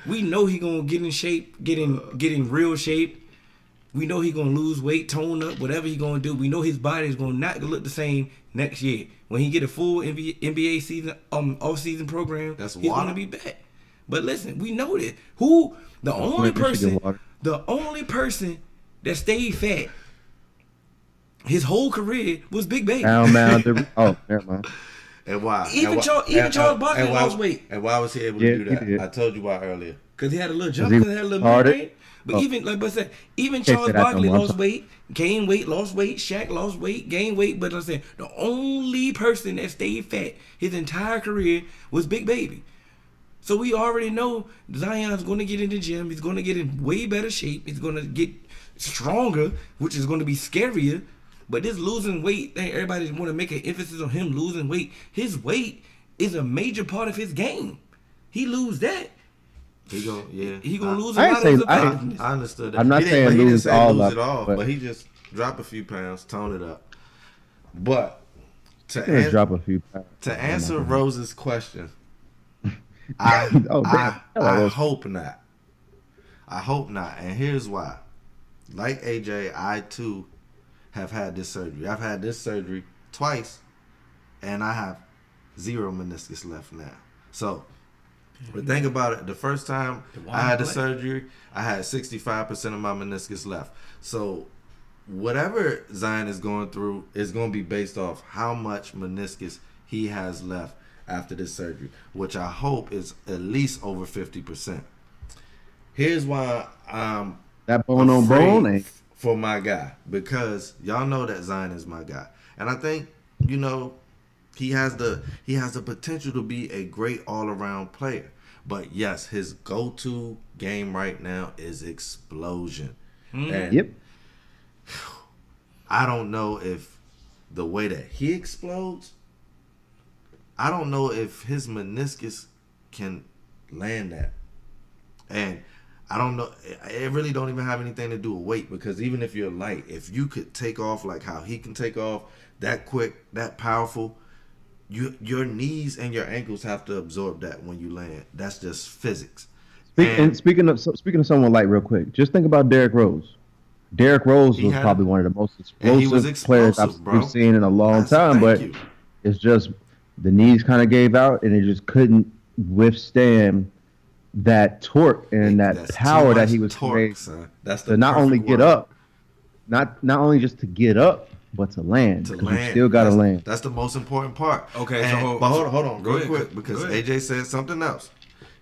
S3: We know he gonna get in shape, get in, get in real shape. We know he gonna lose weight, tone up, whatever he gonna do. We know his body is gonna not look the same next year when he get a full NBA, NBA season, um, off season program.
S2: That's
S3: he's
S2: water.
S3: gonna be back. But listen, we know that who the only person, the only person that stayed fat his whole career was Big Baby.
S4: Down, mound, the- oh, never mind.
S2: And why?
S3: Even
S2: and
S3: Charles- even Charles Barkley lost weight.
S2: And why was he able
S4: Yeah,
S2: to do that? I told you why earlier.
S3: Cause he had a little jump,
S4: he
S3: cause he had a little
S4: retarded?
S3: mid-range. But
S4: Oh.
S3: even like I said, even Charles
S4: say that no
S3: Barkley lost
S4: sorry.
S3: weight, gained weight, lost weight. Shaq lost weight, gained weight. But I'm saying the only person that stayed fat his entire career was Big Baby. So we already know Zion's going to get in the gym. He's going to get in way better shape. He's going to get stronger, which is going to be scarier. But this losing weight, thing, everybody want to make an emphasis on him losing weight. His weight is a major part of his game. He lose that,
S2: He go, yeah.
S3: he gonna
S2: I-
S3: lose a
S4: I ain't
S3: lot of
S4: say-
S3: his
S4: I ain't-
S3: effectiveness.
S2: I understood that.
S4: I'm not
S2: he didn't-
S4: saying
S2: he didn't
S4: lose
S2: say
S4: all
S2: lose
S4: of
S2: it
S4: it,
S2: all,
S4: but-
S2: but he just drop a few pounds, tone it up. But
S4: Gonna
S2: an-
S4: drop a few pounds.
S2: to answer Rose's question, I
S4: Oh,
S2: I,
S4: damn.
S2: I
S4: oh,
S2: hope not. I hope not, and here's why. Like AJ, I too have had this surgery. I've had this surgery twice, and I have zero meniscus left now. So, but think about it. The first time I had the
S3: play.
S2: surgery, I had 65% of my meniscus left. So, whatever Zion is going through is going to be based off how much meniscus he has left after this surgery, which I hope is at least over 50%. Here's why I'm
S4: That bone on bone ain't.
S2: for my guy because y'all know that Zion is my guy, and I think you know he has the he has the potential to be a great all around player. But yes, his go to game right now is explosion, hmm. and
S4: Yep.
S2: I don't know if the way that he explodes, I don't know if his meniscus can land that. And I don't know. It really don't even have anything to do with weight because even if you're light, if you could take off like how he can take off that quick, that powerful, you your knees and your ankles have to absorb that when you land. That's just physics.
S4: Speak,
S2: And-
S4: and speaking of speaking of someone light, real quick, just think about Derrick Rose. Derrick Rose was
S2: had-
S4: probably one of the most
S2: he
S4: explosive, players I've,
S2: bro.
S4: we've seen in a long
S2: That's-
S4: time, but
S2: you.
S4: it's just the knees kind of gave out, and it just couldn't withstand that torque and that
S2: That's
S4: power that he was
S2: torque,
S4: creating
S2: son. That's the
S4: to not only
S2: perfect
S4: get
S2: word.
S4: up, not not only just to get up, but to land.
S2: To land.
S4: Still got to land.
S2: That's the most important part.
S3: Okay, so
S2: And-
S3: hold-
S2: but hold on, hold on, real
S3: ahead,
S2: quick, because. AJ said something else.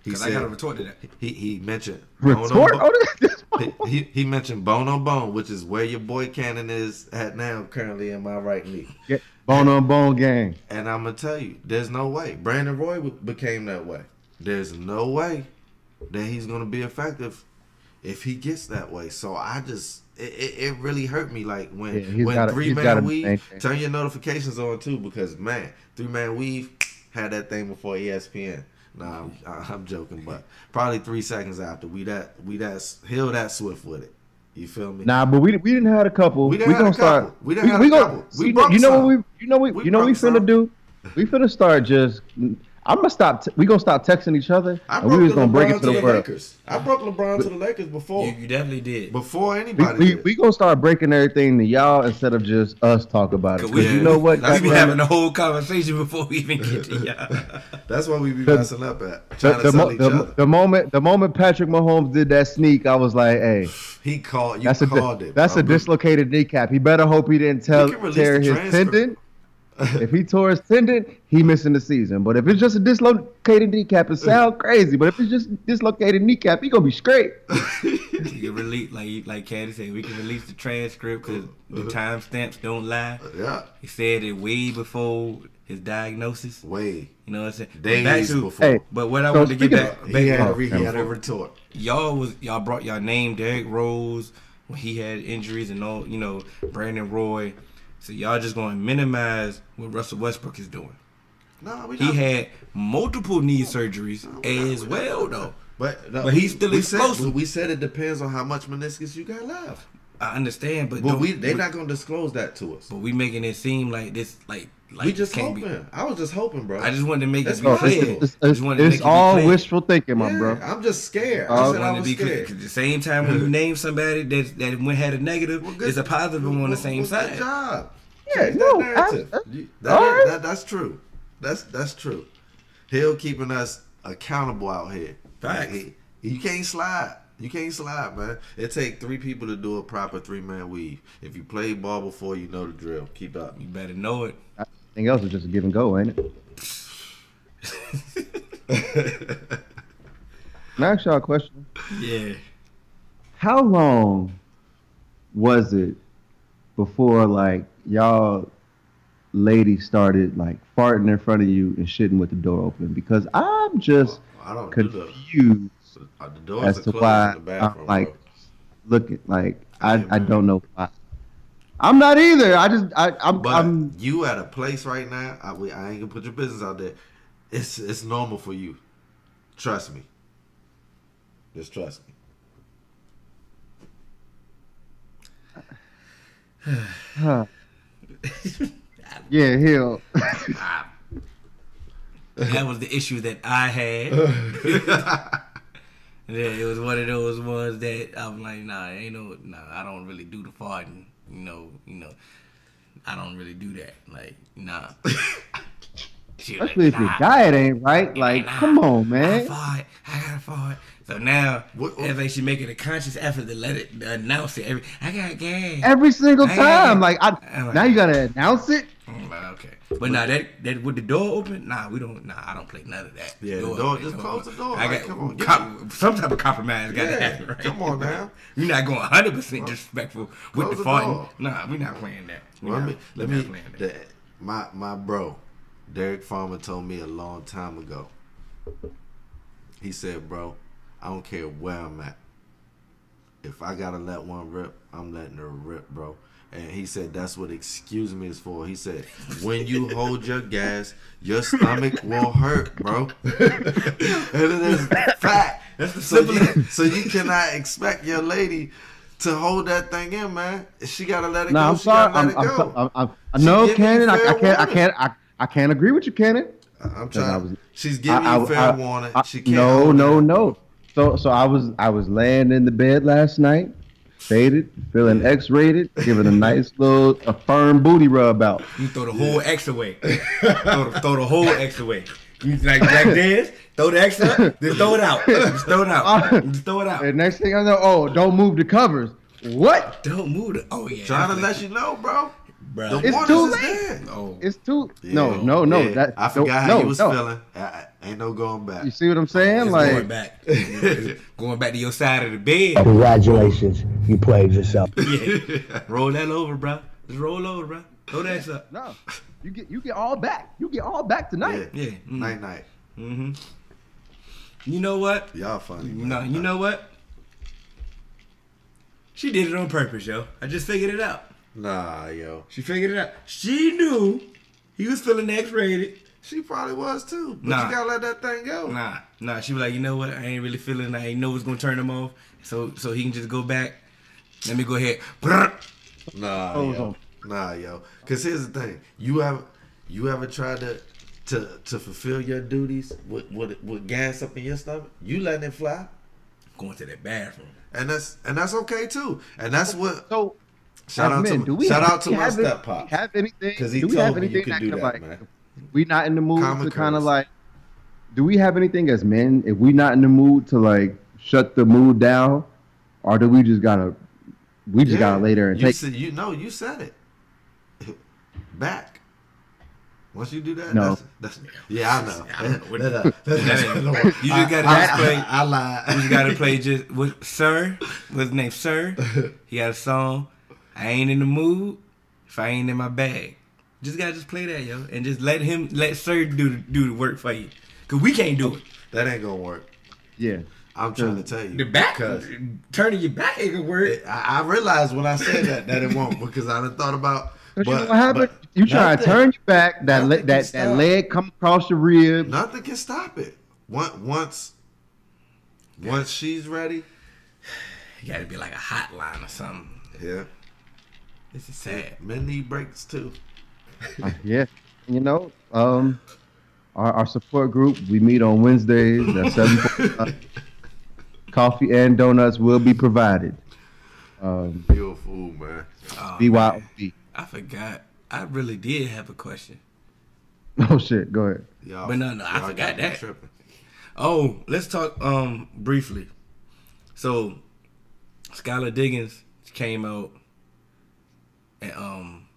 S2: He
S3: Because I
S2: said
S3: got to retort to that.
S2: he he mentioned bone on
S4: Retort
S2: bone.
S4: Oh, on this.
S2: he, he he mentioned bone on bone, which is where your boy Cannon is at now, currently in my right knee.
S4: Get bone on bone gang.
S2: And I'm gonna tell you, there's no way Brandon Roy w- became that way. There's no way that he's gonna be effective if he gets that way. So I just it, it, it really hurt me like when
S4: Yeah, he's
S2: when
S4: gotta-
S2: three
S4: he's
S2: man
S4: gotta
S2: weave
S4: maintain.
S2: turn your notifications on too because man three man weave had that thing before ESPN. Nah, I'm, I'm joking, but probably three seconds after we that we that he'll that swift with it. You feel me?
S4: Nah, but we we didn't have a couple.
S2: We
S4: We,
S2: didn't have
S4: gonna start.
S2: couple. We didn't have a
S4: gonna-
S2: couple. We
S4: you know
S2: some.
S4: what we you know we,
S2: We
S4: you know what we finna
S2: some.
S4: do. We finna start just. I'm gonna stop. T- we gonna stop texting each other,
S2: I
S4: and we was
S2: the
S4: gonna break
S2: LeBron
S4: it to the
S2: the
S4: world.
S2: Lakers. I broke LeBron to the Lakers before.
S3: You, you definitely did.
S2: before anybody
S4: we,
S2: did.
S4: we gonna start breaking everything to y'all instead of just us talk about it.
S3: 'Cause
S4: 'Cause you know what?
S3: That's we
S4: goddamn
S3: having a whole conversation before we even get to y'all.
S2: That's why we be
S4: The-
S2: messing up at
S4: the,
S2: to
S4: the,
S2: sell
S4: mo-
S2: each
S4: the,
S2: other.
S4: the moment the moment Patrick Mahomes did that sneak, I was like, "Hey,
S2: he called you
S4: that's a
S2: called
S4: di-
S2: it.
S4: that's a dislocated kneecap. He better hope he didn't tell tear his tendon. If he tore his tendon, he missing the season. But if it's just a dislocated kneecap, it sound crazy. But if it's just dislocated kneecap, he gonna be straight.
S3: You can release, like like Candy said, we can release the transcript because the uh-huh. timestamps don't lie.
S2: Uh, yeah,
S3: He said it way before his diagnosis.
S2: way
S3: You know what I'm saying? But
S2: days
S3: back to-
S2: before.
S4: Hey,
S3: But what I
S4: So
S3: wanted to get
S4: speaking
S3: back,
S4: of-
S2: he
S3: back
S2: had, a he
S4: never
S2: had a retort.
S3: y'all was y'all brought y'all name Derrick Rose when he had injuries and all you know Brandon Roy. So y'all just going to minimize what Russell Westbrook is doing.
S2: No, we
S3: He had multiple knee surgeries
S2: not-
S3: as
S2: not
S3: well though.
S2: But, no,
S3: But he's still
S2: we
S3: explosive.
S2: Said, we said it depends on how much meniscus you got left.
S3: I understand, but
S2: But we they're not gonna disclose that to us.
S3: But we making it seem like this, like, like
S2: we just hoping.
S3: be.
S2: I was just hoping, bro.
S3: I just wanted to make
S2: That's
S3: it be
S2: all.
S4: It's,
S3: clear.
S2: It's-
S4: it's,
S3: I
S4: it's,
S3: just wanted to
S4: it's
S3: make it be
S4: all
S3: clear.
S4: wishful thinking, my
S2: Yeah,
S4: bro.
S2: I'm just scared.
S4: I
S2: I
S3: I
S2: said
S3: just
S2: I
S3: to
S2: was
S3: be clear.
S2: scared.
S3: 'cause the same time when you name somebody that that went had a negative,
S2: Well, good-
S3: it's a positive one on the same
S2: well,
S3: side.
S2: Good job.
S4: Yeah,
S2: Change
S4: no,
S2: that narrative.
S4: I-
S2: You- that-
S4: right.
S2: that- that's true. That's that's true. Hill keeping us accountable out here.
S3: Facts.
S2: He- you can't slide. You can't slide, man. It take three people to do a proper three man weave. If you played ball before, you know the drill. Keep up.
S3: You better know it.
S4: Anything else is just a give and go, ain't it? Can I ask y'all a question?
S3: Yeah.
S4: How long was it before like y'all ladies started like farting in front of you and shitting with the door open? Because I'm just
S2: I don't do the,
S4: confused
S2: uh,
S4: as to why. I'm like
S2: bro.
S4: looking like I,
S2: Yeah,
S4: I
S2: man.
S4: don't know why. I'm not either. I just I I'm,
S2: But
S4: I'm
S2: you at a place right now. I, we, I ain't gonna put your business out there. It's it's normal for you. Trust me. Just trust me.
S4: huh. yeah, hell.
S3: That was the issue that I had. yeah, it was one of those ones that I'm like, nah, ain't no, nah, I don't really do the farting. You know, you know, I don't really do that. Like, nah. She was
S4: Especially if your diet ain't right. Like,
S3: Nah,
S4: come on, man.
S3: I
S4: man.
S3: fought. I gotta fight. So now,
S2: What- what-
S3: it's like she making a conscious effort to let it to announce it. Every I got gas.
S4: Every single
S3: Hey.
S4: time. Like I
S3: like-
S4: now you gotta announce it.
S3: I'm like, okay, but now that that with the door open, nah, we don't. Nah, I don't play none of that.
S2: Yeah, the door-
S3: open,
S2: just close the door,
S3: I
S2: like,
S3: got
S2: come on,
S3: com- some type of compromise got to happen. Right?
S2: come on now.
S3: You're not going 100 percent disrespectful with the
S2: the
S3: farting.
S2: door.
S3: Nah, we not playing that. We
S2: Let
S3: not,
S2: me let me.
S3: not that.
S2: My my bro, Derek Farmer told me a long time ago. He said, "Bro, I don't care where I'm at. If I gotta let one rip, I'm letting her rip, bro. And he said that's what excuse me is for. He said when you hold your gas, your stomach will hurt, bro. and it is fact.
S3: That's the
S2: so you, so you cannot expect your lady to hold that thing in, man. She gotta let it
S4: No,
S2: go.
S4: I'm
S2: she
S4: sorry.
S2: gotta let
S4: I'm,
S2: it
S4: I'm, I'm, I'm, no,
S2: giving
S4: Cannon. I, I can't. I can't. I, I can't agree with you, Cannon.
S2: I'm
S4: Cannon. I
S2: trying.
S4: was-
S2: she's giving
S4: I-
S2: you
S4: I-
S2: fair
S4: I-
S2: warning.
S4: I-
S2: she can't.
S4: no, no,
S2: it.
S4: no. So, so I was, I was laying in the bed last night, faded, feeling X-rated, giving a nice little, a firm booty rub out.
S3: You throw the whole X away. throw, the, throw the whole X away. You like Jack Dance? Throw the X up, then throw it out. Just throw it out. Just throw it out.
S4: And next thing I know, oh, don't move the covers. What?
S3: Don't move the. Oh yeah.
S2: Trying to let you know, bro.
S3: Bro.
S2: The
S4: It's too
S2: is
S4: late.
S2: there.
S3: Oh.
S4: It's too.
S2: Yeah,
S4: no, no, no.
S2: yeah.
S4: That
S2: I forgot
S4: no,
S2: how
S4: no,
S2: you was
S4: no.
S2: feeling. I, I- ain't no going back.
S4: You see what I'm saying?
S3: It's
S4: like,
S3: going back. Going back to your side of the bed.
S7: Congratulations, you played yourself.
S3: Yeah. roll that over, bro. Just roll over, bro. Throw that up.
S4: no, you get, you get all back. You get all back tonight.
S3: Yeah. Mm.
S2: Night night.
S3: Mm-hmm. You know what?
S2: Y'all funny. man.
S3: No, you know what? She did it on purpose, yo. I just figured it out.
S2: Nah, yo.
S3: She figured it out. She knew he was feeling X-rated.
S2: She probably was too. But
S3: Nah.
S2: you gotta let that thing go.
S3: Nah, nah. She was like, you know what? I ain't really feeling. I ain't know what's gonna turn him off. So, so he can just go back. Let me go ahead.
S2: Nah,
S4: Clothes
S2: yo. Nah, yo. Cause here's the thing. You ever you ever tried to to to fulfill your duties with with, with gas up in your stomach? You letting it fly.
S3: Going to that bathroom.
S2: And that's and that's okay too. And that's what
S4: So,
S2: shout out
S4: men,
S2: to
S4: do we
S2: shout
S4: have,
S2: out to my step pop.
S4: Have anything?
S2: 'Cause he
S4: do we
S2: told
S4: have
S2: me you
S4: anything
S2: could do
S4: can,
S2: that,
S4: like,
S2: man.
S4: we not in the mood
S2: Common
S4: to kind of like. Do we have anything as men if we not in the mood to like shut the mood down, or do we just gotta we just gotta lay there and
S2: you
S4: take?
S2: Said, you know, you said it. Back. Once you do that,
S4: No.
S2: that's, that's yeah, I know.
S3: I don't know
S2: That- that-
S3: that you just gotta
S2: I-
S3: play-
S2: I, I, lied.
S3: You just gotta play just with Sir. What's his name? Sir. He had a song. I ain't in the mood. If I ain't in my bag, just gotta just play that, yo, and just let him let Sir do the, do the work for you, cause we can't do it.
S2: That ain't gonna work.
S4: Yeah,
S2: I'm trying to tell you.
S3: The back,
S2: Because
S3: turning your back ain't gonna work.
S2: I, I realized when I said that that it won't because I done thought about.
S4: But, you know what happened? You try to turn your back, that le- that
S2: can
S4: that leg come across your rib.
S2: Nothing can stop it. Once once once she's ready,
S3: You gotta be like a hotline or something.
S2: yeah.
S3: This is sad.
S2: Men need breaks too.
S4: Yeah, you know, um, our, our support group we meet on Wednesdays at seven. Coffee and donuts will be provided. Um,
S2: You're a fool, man.
S3: Oh,
S4: BYOB.
S3: I forgot. I really did have a question.
S4: Oh shit, go ahead.
S2: Y'all,
S3: But no, no, I forgot that.
S2: Tripping.
S3: Oh, let's talk um briefly. So Skylar Diggins came out and um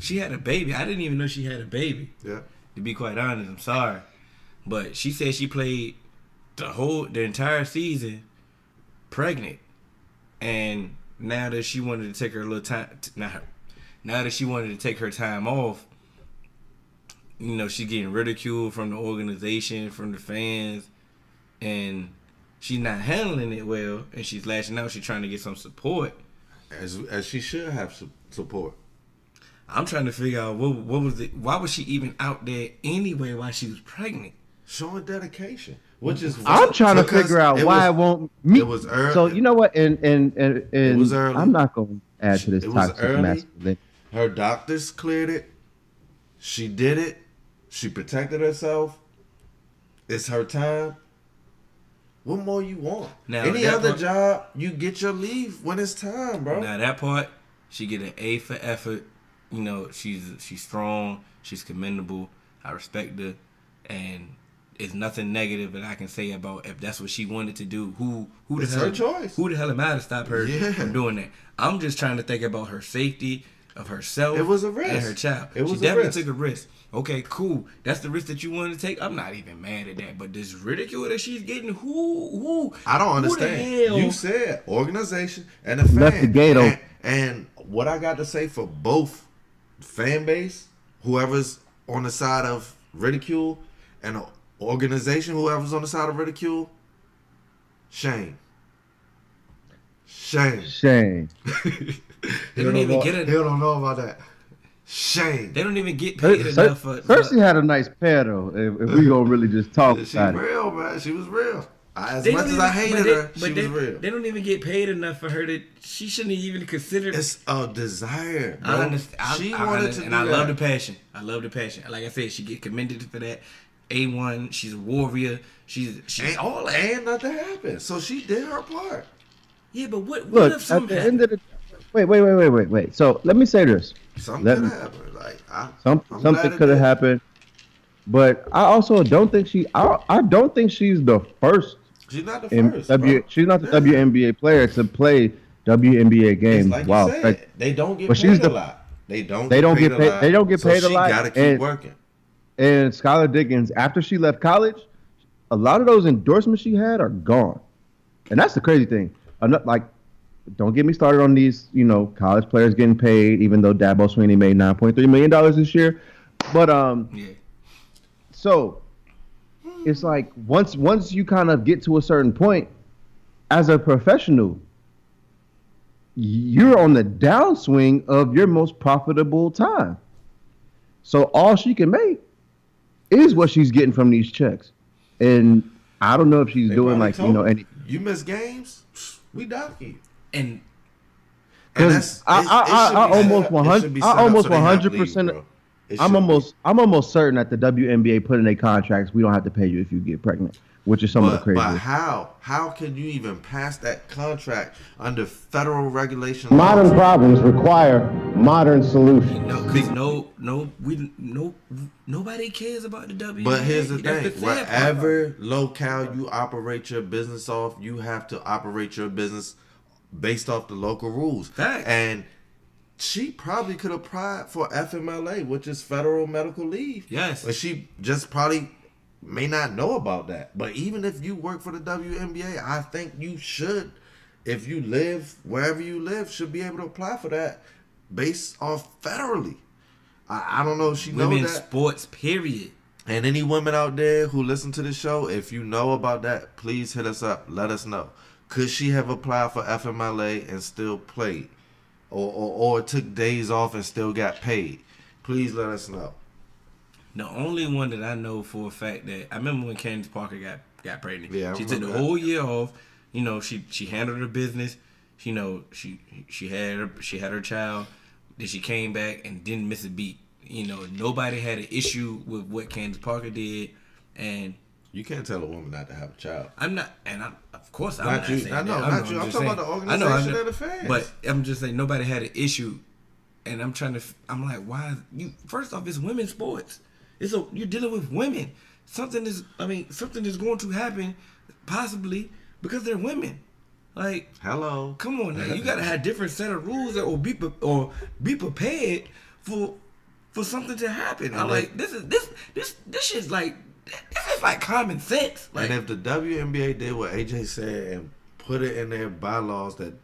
S3: she had a baby. I didn't even know she had a baby.
S2: Yeah.
S3: To be quite honest, I'm sorry. But she said she played the whole the entire season pregnant. And now that she wanted to take her little time now now that she wanted to take her time off, you know, she's getting ridiculed from the organization, from the fans, and she's not handling it well and she's lashing out, she's trying to get some support.
S2: As as she should have su- support.
S3: I'm trying to figure out what what was it why was she even out there anyway while she was pregnant?
S2: Showing dedication, which is
S4: I'm trying to figure out
S2: it
S4: why
S2: was-
S4: it won't meet.
S2: it was early.
S4: So you know what? And and and, and
S2: was early.
S4: I'm not going to add to this
S2: It was
S4: toxic
S2: early.
S4: masculinity.
S2: Her doctors cleared it. She did it. She protected herself. It's her time. What more you want?
S3: Now,
S2: Any other
S3: part-
S2: job, you get your leave when it's time, bro.
S3: Now that part, she get an A for effort. You know, she's she's strong, she's commendable. I respect her, and it's nothing negative that I can say about if that's what she wanted to do. Who who the hell
S2: her choice.
S3: Who the hell am I to stop her
S2: Yeah.
S3: from doing that? I'm just trying to think about her safety of herself.
S2: It was a risk.
S3: and her child.
S2: It was
S3: she
S2: a
S3: definitely
S2: risk.
S3: took a risk. Okay, cool. That's the risk that you wanted to take. I'm not even mad at that. But this ridicule that she's getting, who who
S2: I don't
S3: who the
S2: understand.
S3: hell-
S2: You said organization and the fan.
S4: Left the gate
S2: and, and what I got to say for both fan base, whoever's on the side of ridicule, and the organization, whoever's on the side of ridicule, shame. Shame.
S4: Shame.
S3: They don't even get it.
S2: They don't know about that. Shame.
S3: They don't even get paid
S4: Cer-
S3: enough for.
S4: Cersei had a nice pair though. If, if we gonna really just talk
S2: She
S4: about it.
S2: real, man. She was real. As
S3: They
S2: much as
S3: even-
S2: I hated
S3: but they-
S2: her, she
S3: but
S2: was real.
S3: They don't even get paid enough for her to. She shouldn't even consider.
S2: It's a desire. Bro.
S3: I understand.
S2: She
S3: I,
S2: wanted
S3: I,
S2: to
S3: and
S2: do
S3: I
S2: that.
S3: love the passion. I love the passion. Like I said, she get commended for that. A one, she's a warrior. She's she's
S2: and,
S3: all that.
S2: and nothing happened. So she did her part.
S3: Yeah, but what? What
S4: Look,
S3: if
S4: at
S3: something
S4: the
S3: happened?
S4: end of the wait, wait, wait, wait, wait, wait. So let me say this.
S2: Something
S4: Let
S2: could
S4: me-
S2: have happened. Like I,
S4: Some something could have happened, but I also don't think she. I, I don't think she's the first.
S2: She's not the first.
S4: W,
S2: bro.
S4: she's not the. WNBA player to play WNBA games.
S2: like
S4: wow,
S2: said, they don't get
S4: But
S2: paid
S4: she's
S2: a
S4: the-
S2: lot. They don't.
S4: they don't get paid-
S2: lot.
S4: they don't get paid a
S2: so
S4: lot,
S2: She gotta keep
S4: and-
S2: working.
S4: and Skylar Diggins, after she left college, a lot of those endorsements she had are gone, and that's the crazy thing. Like, don't get me started on these, you know, college players getting paid, even though Dabo Swinney made 9.3 million dollars this year. But um,
S3: Yeah,
S4: so it's like once once you kind of get to a certain point as a professional you're on the downswing of your most profitable time so all she can make is what she's getting from these checks and i don't know if she's
S2: They
S4: doing like you know any
S2: You miss games, we dock you.
S3: And
S2: And
S4: 'Cause
S2: that's-
S4: I-
S2: it- it
S4: I- I- I almost 100
S2: should be
S4: I
S2: set up
S4: almost
S2: so they have
S4: 100%
S2: league, bro. It
S4: i'm
S2: should
S4: almost i'm almost certain that the WNBA put in their contracts we don't have to pay you if you get pregnant which is some of the
S2: But,
S4: crazy
S2: but how? How can you even pass that contract under federal regulation?
S7: Modern
S2: laws?
S7: problems require modern solutions.
S3: no, because no, no, we no, nobody cares about the WNBA.
S2: But here's the
S3: That's
S2: thing:
S3: sad part.
S2: wherever locale you operate your business off, you have to operate your business based off the local rules. And she probably could apply for FMLA, which is federal medical leave.
S3: Yes.
S2: but she just probably may not know about that. But even if you work for the WNBA, I think you should, if you live wherever you live, should be able to apply for that based off federally. I, I don't know if she knows
S3: women's
S2: that.
S3: sports, period.
S2: And any women out there who listen to the show, if you know about that, please hit us up. Let us know. Could she have applied for FMLA and still played? Or, or, or took days off and still got paid? Please let us know.
S3: The only one that I know for a fact that I remember when Candace Parker got got pregnant.
S2: Yeah, I
S3: she took the
S2: that.
S3: whole year off. You know, she she handled her business. You know, she she had her she had her child. Then she came back and didn't miss a beat. You know, nobody had an issue with what Candace Parker did, and
S2: You can't tell a woman not to have a child.
S3: I'm not, and I'm of course I'm
S2: Not
S3: not,
S2: you.
S3: saying
S2: I know,
S3: that.
S2: not you. I'm
S3: just
S2: talking about the
S3: I know, I'm
S2: organization and the fans.
S3: But I'm just saying nobody had an issue, and I'm trying to. I'm like, why? You first off, it's women's sports. It's a you're dealing with women. Something is, I mean, something is going to happen, possibly because they're women. Like,
S2: Hello.
S3: come on, now. you gotta have different set of rules or be or be prepared for for something to happen. I'm like, this is this this this shit's like this is like common sense. Like,
S2: and if the WNBA did what AJ said and put it in their bylaws that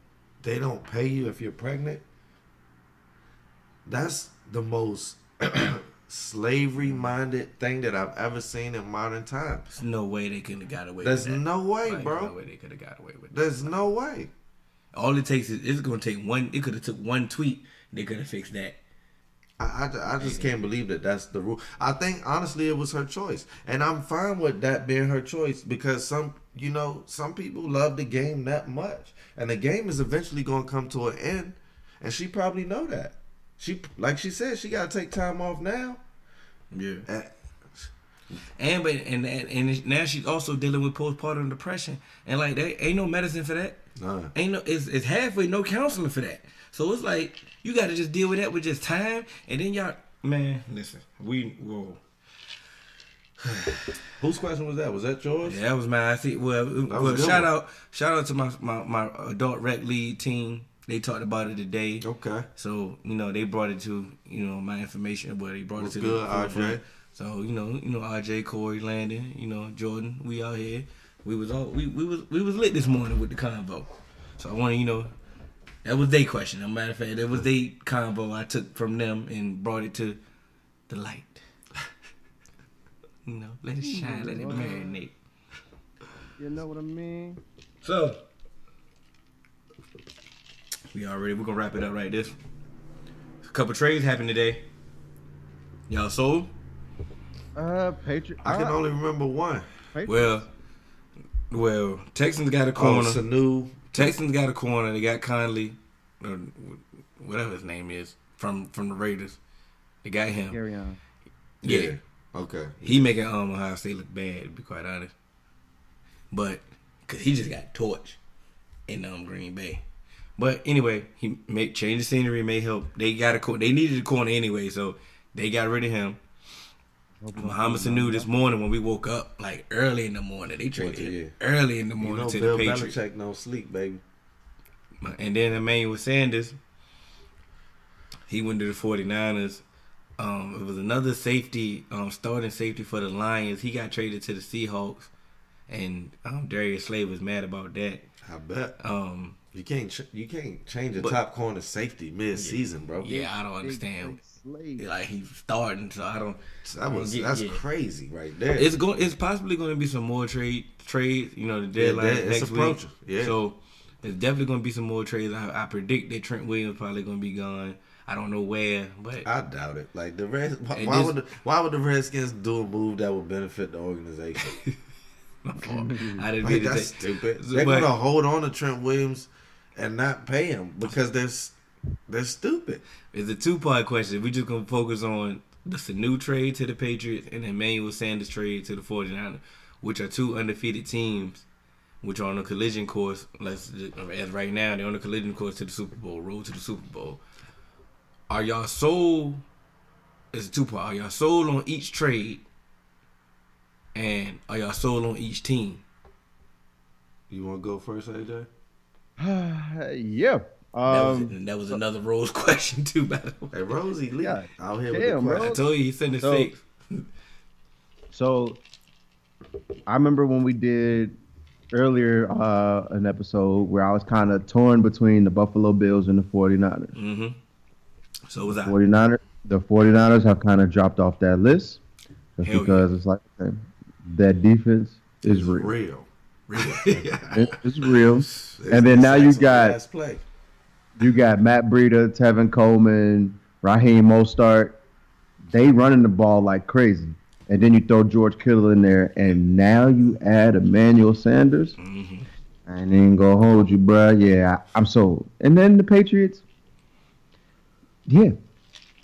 S2: they don't pay you if you're pregnant, that's the most slavery minded thing that I've ever seen in modern times.
S3: There's no way they could have got away
S2: There's
S3: with that.
S2: There's no way,
S3: Like,
S2: bro.
S3: No way they could have got away with that.
S2: There's no way.
S3: All it takes is it's gonna take one. It could have took one tweet. They could have fixed that.
S2: I, I, I just can't believe that that's the rule. I think honestly it was her choice, and I'm fine with that being her choice because some, you know, some people love the game that much, and the game is eventually going to come to an end, and she probably know that. She, like she said, she got to take time off now.
S3: Yeah.
S2: And
S3: And but and, and and now she's also dealing with postpartum depression, and like there ain't no medicine for that.
S2: None.
S3: Ain't no. It's, it's halfway no counseling for that. So it's like you got to just deal with that with just time, and then y'all. Man, listen, we whoa.
S2: whose question was that? Was that yours?
S3: Yeah, that was mine. I think. Well, well shout
S2: one.
S3: out, shout out to my, my my adult rec lead team. They talked about it today.
S2: Okay.
S3: So you know they brought it to you know my information, but they brought
S2: What's
S3: it to
S2: good,
S3: the? So you know you know RJ, Corey, Landon, you know Jordan, we out here. We was all we, we was we was lit this morning with the convo. So I want to you know that was their question. As a matter of fact, that was their convo I took from them and brought it to the light. you know, let it shine, let it marinate.
S4: You know what I mean?
S3: So We already we're gonna wrap it up right this. A couple trades happened today. Y'all sold?
S4: Uh, Patriot.
S2: I can
S4: uh,
S2: only remember one.
S4: Patriot.
S3: Well, well, Texans got a corner.
S2: Oh,
S3: corner.
S2: Sanu.
S3: Texans got a corner. They got Conley, or whatever his name is, from from the Raiders. They got him.
S4: Carry on.
S3: Yeah.
S2: Okay.
S3: He making um Ohio State look bad, to be quite honest. But cause he just got torched in um Green Bay. But anyway, he made change the scenery, may help. They got a cor- they needed a corner anyway, so they got rid of him. Mohamed Sanu this morning when we woke up, like early in the morning, they traded
S2: yeah.
S3: early in the
S2: You
S3: morning
S2: know
S3: to
S2: Bill
S3: the Patriots.
S2: Belichick no sleep, baby.
S3: And then Emmanuel Sanders, he went to the 49ers. Um, it was another safety, um, starting safety for the Lions. He got traded to the Seahawks, and um, Darius Slay was mad about that.
S2: I bet.
S3: Um,
S2: You can't ch- you can't change a
S3: But-
S2: top corner safety mid season, bro.
S3: yeah, I don't understand.
S4: Slade.
S3: Like he's starting, so I don't.
S2: That was
S3: Yeah,
S2: that's
S3: yeah.
S2: crazy right there.
S3: It's going. It's possibly going to be some more trade trades. You know, the
S2: Yeah,
S3: deadline
S2: that-
S3: is
S2: it's
S3: next week.
S2: approaching, yeah.
S3: So there's definitely going to be some more trades. I, I predict that Trent Williams probably going to be gone. I don't know where, but
S2: I doubt it. Like the Red, why, why
S3: this-
S2: would the, why would the Redskins do a move that would benefit the organization?
S3: I didn't
S2: Like,
S3: mean to
S2: that's
S3: say.
S2: stupid. They're
S3: but-
S2: gonna hold on to Trent Williams and not pay them because they're they're stupid.
S3: It's a two part question. We just gonna focus on the Sanu trade to the Patriots and Emmanuel Sanders trade to the 49ers, which are two undefeated teams, which are on a collision course. Let's as right now they're on a collision course to the Super Bowl, road to the Super Bowl. Are y'all sold? It's a two part. Are y'all sold on each trade? And are y'all sold on each team?
S2: You want to go first, AJ?
S4: yeah.
S3: That was
S4: Um,
S3: that was another Rose question too. By the way,
S2: Hey, Rosie Lee
S4: Yeah.
S2: out here
S4: Damn,
S2: with the.
S3: I told you he sent it
S4: So-
S3: six.
S4: So I remember when we did earlier uh, an episode where I was kind of torn between the Buffalo Bills and the 49ers.
S3: Mm-hmm. So was I.
S4: 49ers, the 49ers have kind of dropped off that list just
S3: Hell
S4: because it's like that defense is
S2: It's
S4: real.
S2: real. Real.
S4: It- it's real. And then now you got-
S2: play.
S4: You got Matt Breida, Tevin Coleman, Raheem Mostert. They running the ball like crazy. And then you throw George Kittle in there, and now you add Emmanuel Sanders.
S3: Mhm.
S4: I ain't gonna hold you, bruh. Yeah, I, I'm sold. And then the Patriots. Yeah,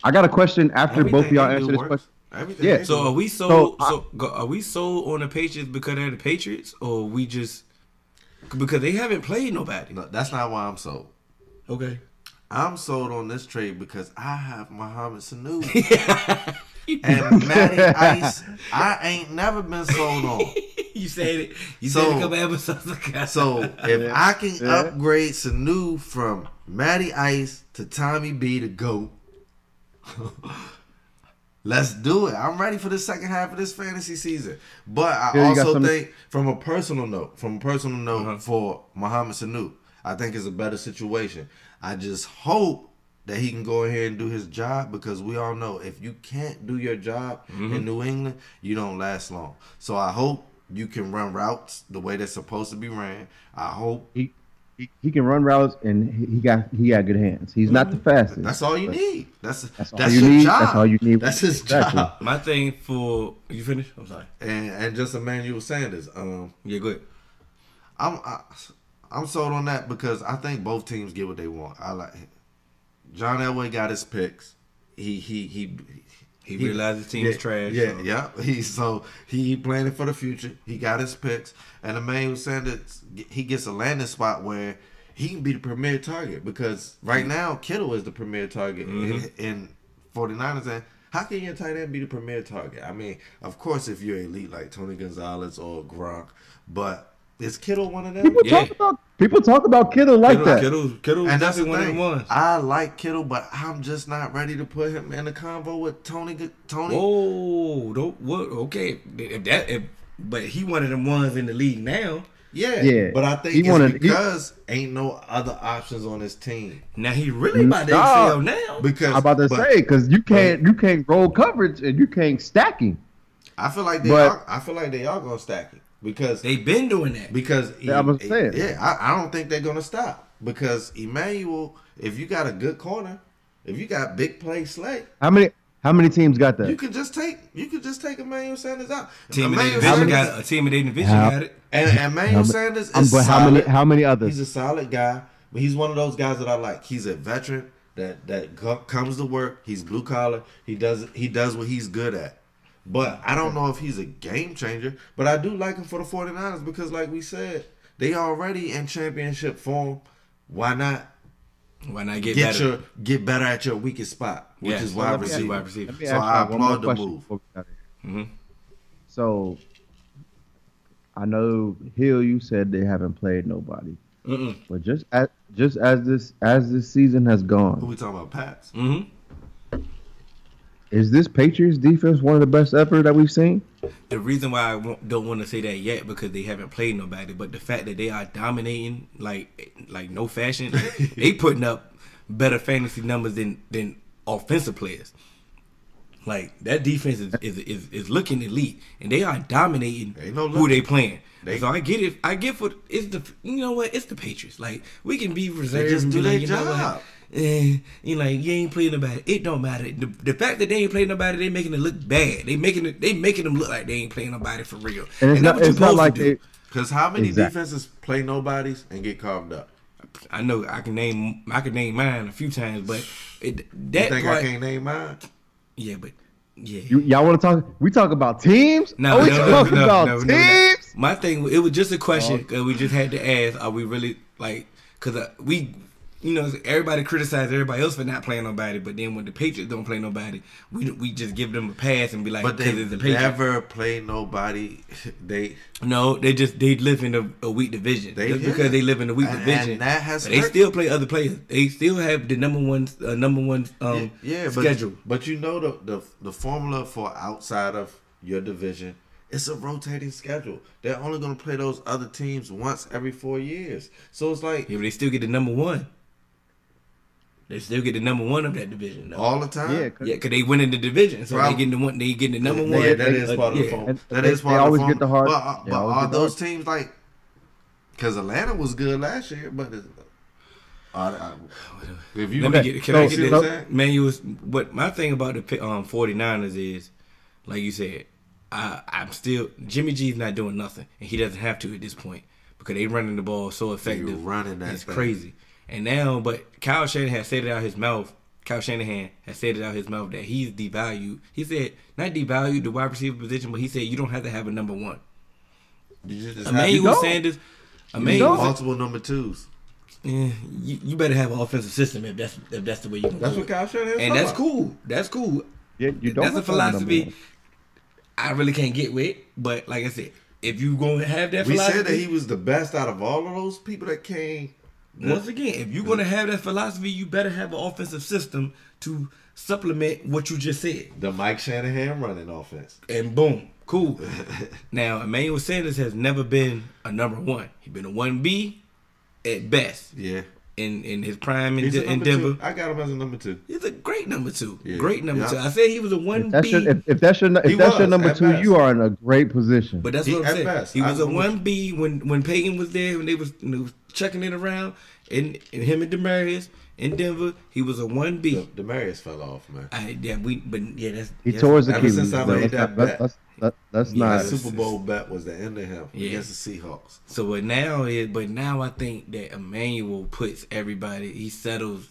S4: I got a question after both of y'all
S2: they
S4: answer this
S2: works.
S4: question.
S2: Everything
S4: Yeah.
S3: So are we
S4: So,
S3: sold?
S4: I-
S3: So, go are we sold on the Patriots because they're the Patriots, or we just because they haven't played nobody?
S2: No, that's not why I'm sold.
S3: Okay.
S2: I'm sold on this trade because I have Mohamed Sanu and Matty Ice. I ain't never been sold on.
S3: you said it. You
S2: So-
S3: said it a couple episodes ago.
S2: So if
S4: Yeah.
S2: I can
S4: Yeah.
S2: upgrade Sanu from Matty Ice to Tommy B to GOAT, let's do it. I'm ready for the second half of this fantasy season. But I
S4: Yeah,
S2: also
S4: some-
S2: think, from a personal note, from a personal note
S3: Uh-huh.
S2: for Mohamed Sanu, I think it's a better situation. I just hope that he can go ahead and do his job because we all know if you can't do your job
S4: Mm-hmm.
S2: in New England, you don't last long. So I hope you can run routes the way they're supposed to be ran. I hope
S4: He, he he can run routes, and he he got he got good hands. He's not the fastest.
S2: that's all you need. That's
S4: That's
S2: that's,
S4: all you need.
S2: job.
S4: That's all you need.
S2: That's his
S4: Exactly.
S2: job.
S3: my thing for you finished. I'm sorry.
S2: And and just Emmanuel Sanders. Um,
S3: Yeah, good.
S2: I'm I, I'm sold on that because I think both teams get what they want. I like John Elway got his picks. He he he.
S3: He realized his team
S2: yeah,
S3: is trash.
S2: Yeah,
S3: so-
S2: yeah. He so he, he planning for the future. He got his picks, and the man was saying that he gets a landing spot where he can be the premier target because right now Kittle is the premier target mm-hmm. in, in 49ers. And how can your tight end be the premier target? I mean, of course, if you're elite like Tony Gonzalez or Gronk, but is Kittle one of them?
S4: People
S3: Yeah.
S4: talk about people talk about Kittle like
S3: Kittle,
S4: that.
S3: Kittle, Kittle,
S2: And that's the
S3: definitely one of
S2: thing.
S3: ones.
S2: I like Kittle, but I'm just not ready to put him in the convo with Tony. Tony.
S3: Whoa, don't what? Okay, if that, if, but he one of them ones in the league now.
S2: Yeah,
S4: Yeah.
S2: but I think
S4: He
S2: it's
S4: wanted- he-
S2: because ain't no other options on his team.
S3: Now he really about to
S4: Nah.
S3: excel now.
S2: Because
S4: I'm about to
S2: but
S4: say because you can't you can't roll coverage and you can't stack him.
S2: I feel like they
S4: but-
S2: are. I feel like they are gonna stack it because
S3: they've been doing that.
S2: because
S4: Yeah, I was saying.
S2: yeah, I, I don't think they're gonna stop because Emmanuel, if you got a good corner, if you got big play Slay,
S4: How many how many teams got that?
S2: you can just take you can just take Emmanuel Sanders out.
S3: Team of
S2: Emmanuel
S3: division
S2: Sanders-
S3: got a team of their division
S4: How-
S3: got it.
S2: and, and Emmanuel
S4: How
S2: Sanders is
S4: but how
S2: solid.
S4: many how many others?
S2: He's a solid guy, but he's one of those guys that I like. He's a veteran that that comes to work. He's blue collar. He does he does what he's good at. But I don't know if he's a game changer. But I do like him for the 49ers because, like we said, they already in championship form. Why not
S3: Why not get,
S2: get,
S3: better?
S2: your get better at your weakest spot, which
S3: Yes.
S2: is
S3: Well,
S2: wide
S3: let me ask you
S2: receiver.
S3: wide receiver.
S2: So I
S4: y'all one more
S2: applaud the
S4: question
S2: move.
S4: before we get out of here.
S3: Mhm.
S4: So, I know Hill. You said they haven't played nobody,
S3: Mm-mm.
S4: but just as just as this as this season has
S2: Who
S4: gone,
S2: we talking about? Pats.
S3: Mhm.
S4: Is this Patriots defense one of the best ever that we've seen?
S3: The reason why I don't want to say that yet because they haven't played nobody, but the fact that they are dominating like like no fashion, they putting up better fantasy numbers than than offensive players. Like that defense is is, is, is looking elite, and they are dominating
S2: no
S3: who they playing.
S2: They-
S3: so I get it. I get for it's the you know what it's the Patriots. Like we can be reserved.
S2: just
S3: and
S2: do
S3: be
S2: their
S3: like, you know what?
S2: job.
S3: Eh, you like you ain't playing nobody. It don't matter. The, the fact that they ain't playing nobody, they making it look bad. They making it. They making them look like they ain't playing nobody for real.
S4: And it's
S3: that's
S4: not
S3: what you
S4: it's not like they.
S2: Because how many
S4: Exactly.
S2: defenses play nobodies and get carved up?
S3: I know I can name. I can name mine a few times, but it,
S2: You
S3: that
S2: think
S3: part.
S2: I can't name mine?
S3: Yeah, but yeah.
S4: You, y'all want to talk? We talk about teams?
S3: No,
S4: oh, we
S3: no, no,
S4: talking
S3: no,
S4: about
S3: no, no, no.
S4: teams?
S3: My thing, it was just a question
S4: Oh.
S3: because we just had to ask: Are we really like? Because uh, we, you know, everybody criticize everybody else for not playing nobody, but then when the Patriots don't play nobody, we we just give them a pass and be like,
S2: But they
S3: it's the Patriots.
S2: never play nobody. They
S3: No, they just they live in a, a weak division.
S2: They-
S3: just
S2: yeah.
S3: because they live in a weak
S2: And-
S3: division,
S2: and that has
S3: but they still play other players. They still have the number one uh, number one um
S2: yeah, but
S3: schedule.
S2: but you know the, the the formula for outside of your division. It's a rotating schedule. They're only going to play those other teams once every four years. So it's like
S3: Yeah, but they still get the number one. They still get the number one of that division. Though.
S2: all the time.
S4: Yeah, 'cause-
S3: Yeah, because they winning the division, so
S2: Problem-
S3: they getting the one. They getting the number
S2: Yeah,
S3: one.
S2: that is
S3: uh,
S2: part of
S3: yeah.
S2: the form.
S4: And
S2: That
S4: they-
S2: is
S4: they
S2: of
S4: always
S2: the
S4: get the hard-
S2: But, uh, but are those
S4: hard-
S2: teams like? Because Atlanta was good last year, but it's, I, I, if you
S3: Let me get. Can
S4: so-
S3: I get
S2: see
S3: this?
S2: what
S3: Man, you was what my thing about the um 49ers is, like you said, I I'm still Jimmy G's not doing nothing, and he doesn't have to at this point because they running the ball so effective.
S2: running that
S3: it's
S2: thing.
S3: crazy. And now, but Kyle Shanahan has said it out his mouth. Kyle Shanahan has said it out his mouth that he's devalued. He said not devalued the wide receiver position, but he said you don't have to have a number one.
S2: you just
S3: Emmanuel
S4: don't.
S3: Sanders. Emmanuel,
S2: multiple number twos.
S3: yeah, you, you better have an offensive system if that's if that's the way you. Gonna
S2: That's
S3: do
S2: what
S3: it.
S2: Kyle Shanahan.
S3: and that's cool. That's cool.
S4: Yeah, you don't.
S3: That's a
S4: have to have number
S3: philosophy
S4: one.
S3: I really can't get with. But like I said, if you gonna have that
S2: We
S3: philosophy,
S2: said that he was the best out of all of those people that came.
S3: Once again, if you're gonna have that philosophy, you better have an offensive system to supplement what you just said.
S2: The Mike Shanahan running offense.
S3: And boom, cool. now Emmanuel Sanders has never been a number one. He's been a one B at best
S2: Yeah.
S3: in in his prime in,
S2: He's a
S3: De- in Denver.
S2: two. I got him as a number two.
S3: He's a great number two.
S2: Yeah.
S3: Great number
S2: Yeah.
S3: two. I said he was a one
S4: if
S3: B.
S4: your if, if that's your if
S2: He
S4: that's your number two,
S2: best.
S4: you are in a great position.
S3: But that's
S2: He-
S3: what I'm saying.
S2: best,
S3: he was
S2: I
S3: a
S2: agree.
S3: one B when when Peyton was there when they was, when they was checking it around, and, and him and Demaryius in Denver, he was a one B.
S2: Demaryius fell off, man.
S3: I yeah we but yeah that's
S4: he tore his
S2: ever
S4: Achilles.
S2: since I
S4: though.
S2: made
S4: Let's
S2: that
S4: not-
S2: bet.
S4: let's- let-
S3: Yeah,
S4: not.
S3: that's-
S2: Super Bowl bet was the end of him
S3: Yeah.
S2: against the Seahawks.
S3: So but now is but now I think that Emmanuel puts everybody he settles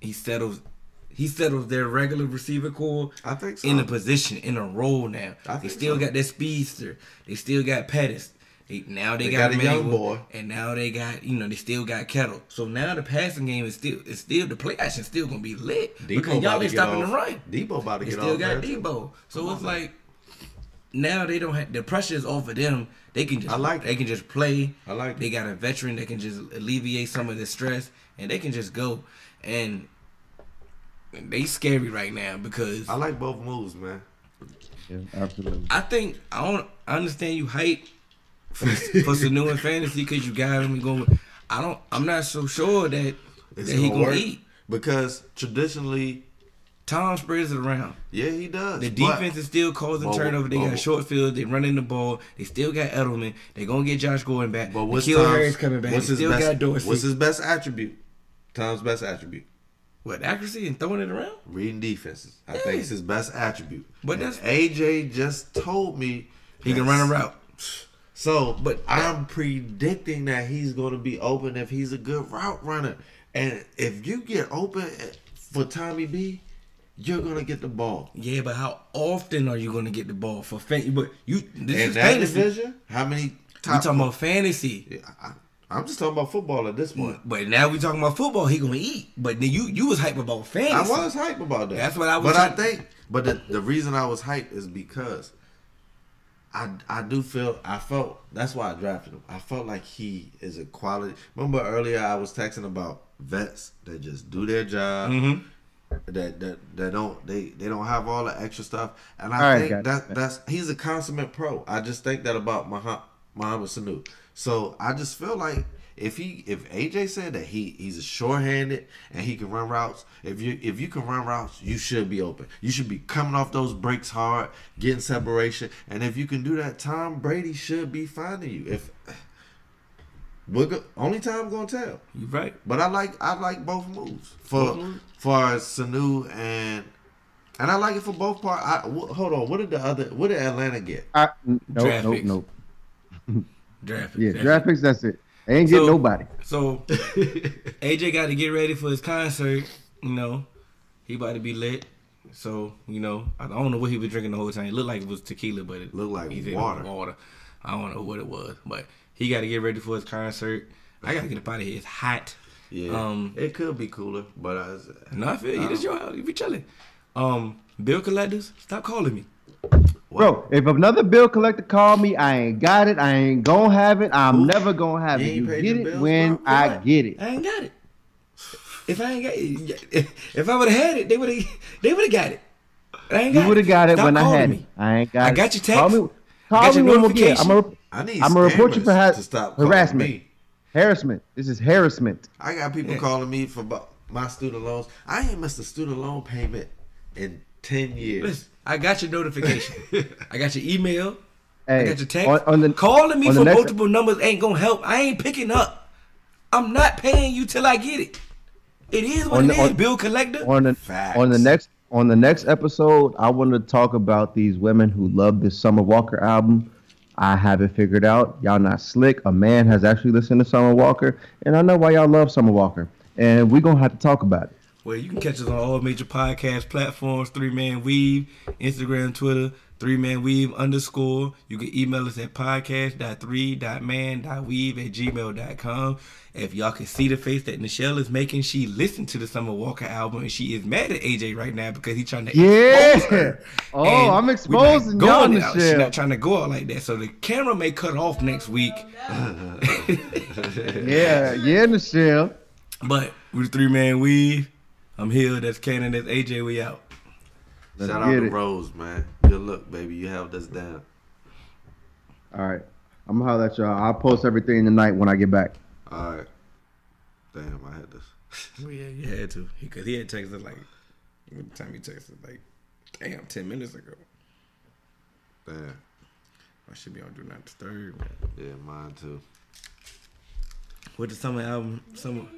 S3: he settles he settles their regular receiver core
S2: I think so.
S3: in a position in a role now.
S2: I
S3: They still
S2: so.
S3: got their speedster. They still got Pettis. They, now they,
S2: They
S3: got,
S2: got a young boy.
S3: and now they got you know they still got Kittle. So now the passing game is still it's still the play action still gonna be lit because y'all ain't stopping
S2: off.
S3: the run.
S2: Deebo about to
S3: They
S2: get
S3: still
S2: off.
S3: got
S2: man, too.
S3: Deebo. So
S2: Come
S3: it's
S2: on,
S3: like now they don't have the pressure is off of them. They can just
S2: I like
S3: they
S2: it.
S3: can just play.
S2: I like
S3: They
S2: it.
S3: got a veteran that can just alleviate some of the stress and they can just go and they scary right now because
S2: I like both moves, man.
S4: Yeah, absolutely.
S3: I think I don't. I understand you hype for, for Sanu and fantasy because you got him going. I don't. I'm not so sure that
S2: It's
S3: that he
S2: gonna
S3: gonna eat.
S2: because traditionally,
S3: Tom spreads it around.
S2: Yeah, he does.
S3: The
S2: but-
S3: defense is still causing
S2: But-
S3: turnover. They got
S2: but-
S3: a short field. They running the ball. They still got Edelman. They gonna get Josh Gordon back.
S2: But what's N'Keal
S3: Harris coming back.
S2: What's
S3: they
S2: his
S3: still
S2: best?
S3: got Dorsett.
S2: What's his best attribute? Tom's best attribute.
S3: what accuracy and throwing it around?
S2: Reading defenses. I
S3: Yeah.
S2: think it's his best attribute.
S3: But
S2: And
S3: that's-
S2: AJ just told me
S3: He can run a route.
S2: So,
S3: But-
S2: I'm predicting that he's going to be open if he's a good route runner. And if you get open for Tommy B, you're going to get the ball.
S3: Yeah, but how often are you gonna get the ball for fan? But you this
S2: In
S3: is
S2: that
S3: fantasy.
S2: division, how many
S3: We
S2: top
S3: talking about fantasy.
S2: Yeah, I, I'm just talking about football at this point.
S3: But now we talking about football. He gonna eat. But then you you was hype about fantasy.
S2: I was hype about that.
S3: That's what I was
S2: But I think, but the, the reason I was hype is because I I do feel I felt that's why I drafted him. I felt like he is a quality. Remember earlier I was texting about vets that just do their job.
S3: Mhm.
S2: That, that that don't they they don't have all the extra stuff, and I
S4: All right,
S2: think
S4: gotcha.
S2: that that's he's a consummate pro. I just think that about Mohamed, Mohamed Sanu. So I just feel like if he if AJ said that he he's a short-handed and he can run routes, if you if you can run routes, you should be open. You should be coming off those breaks hard, getting separation, and if you can do that, Tom Brady should be finding you. If we're go, only time gonna tell.
S3: You right.
S2: But I like I like both moves for
S3: Both moves?
S2: for Sanu and and I like it for both parts. I, hold on, what did the other? What did Atlanta get?
S4: I, nope,
S3: Draft
S4: nope, nope.
S3: Draft.
S4: Yeah, draft picks. That's it. They ain't getting
S3: So-
S4: nobody.
S3: So AJ got to get ready for his concert. You know, he about to be lit. So you know, I don't know what he was drinking the whole time. It looked like it was tequila, but it
S2: Looked like
S3: he it
S2: water.
S3: was water. I don't know what it was, but he got to get ready for his concert. I got to get up out of here. It's hot.
S2: Yeah,
S3: Um,
S2: it could be cooler, but I,
S3: No, I feel you. This your house. You be chilling. Um, bill collectors, stop calling me.
S4: Bro, if another bill collector call me, I ain't got it. I ain't gonna have it. I'm never gonna have
S2: You
S4: it. You get it
S2: bills,
S4: when
S2: bro?
S4: I get it.
S3: I ain't got it. If I ain't got it, if I would have had it, they would have. They would have got it. I ain't got
S4: You would have got it
S3: Stop
S4: when I had
S3: me.
S4: it. I ain't got
S3: I
S4: it.
S3: got your
S4: Call me, call
S3: got
S4: me when we get. I'm
S3: notification.
S4: a,
S2: I need.
S4: I'm gonna report you for ha-
S2: to stop
S4: harassment.
S2: me.
S4: harassment. This is harassment.
S2: I got people
S3: Yeah.
S2: calling me for my student loans. I ain't missed a student loan payment in ten years.
S3: Listen, I got your notification. I got your email. I got your text.
S4: on, on the
S3: Calling me
S4: on the
S3: for
S4: next-
S3: multiple numbers ain't gonna help. I ain't picking up. I'm not paying you till I get it. It is what
S4: On
S3: it
S4: the-
S3: is.
S4: on-
S3: bill collector.
S4: on the
S2: Facts.
S4: on the next on the next episode, I want to talk about these women who love this Summer Walker album. I have it figured out. Y'all not slick. A man has actually listened to Summer Walker, and I know why y'all love Summer Walker. And we're gonna have to talk about it.
S3: Well, you can catch us on all major podcast platforms, Three Man Weave, Instagram, Twitter, Three Man Weave underscore. You can email us at podcast.3.man.weave at gmail.com. If y'all can see the face that Nichelle is making, she listened to the Summer Walker album and she is mad at AJ right now because he's trying to
S4: Yeah. Oh,
S3: And
S4: I'm exposing y'all,
S3: out. She's not trying to go out like that. So the camera may cut off next week.
S4: Yeah, yeah, Michelle.
S3: But with the Three Man Weave, I'm here. That's Cannon. That's AJ. We out.
S4: Let's
S2: Shout out to
S4: it.
S2: Rose, man. Good luck, baby. You held us down.
S4: All right, I'm gonna holler at y'all. I'll post everything tonight when I get back.
S2: All right. Damn, I had this.
S3: Well, yeah, you had to because he had texted like what time he texted like damn ten minutes ago.
S2: Damn.
S3: I should be on do not disturb.
S2: Yeah, mine too.
S3: What the summer album? Summer.
S8: I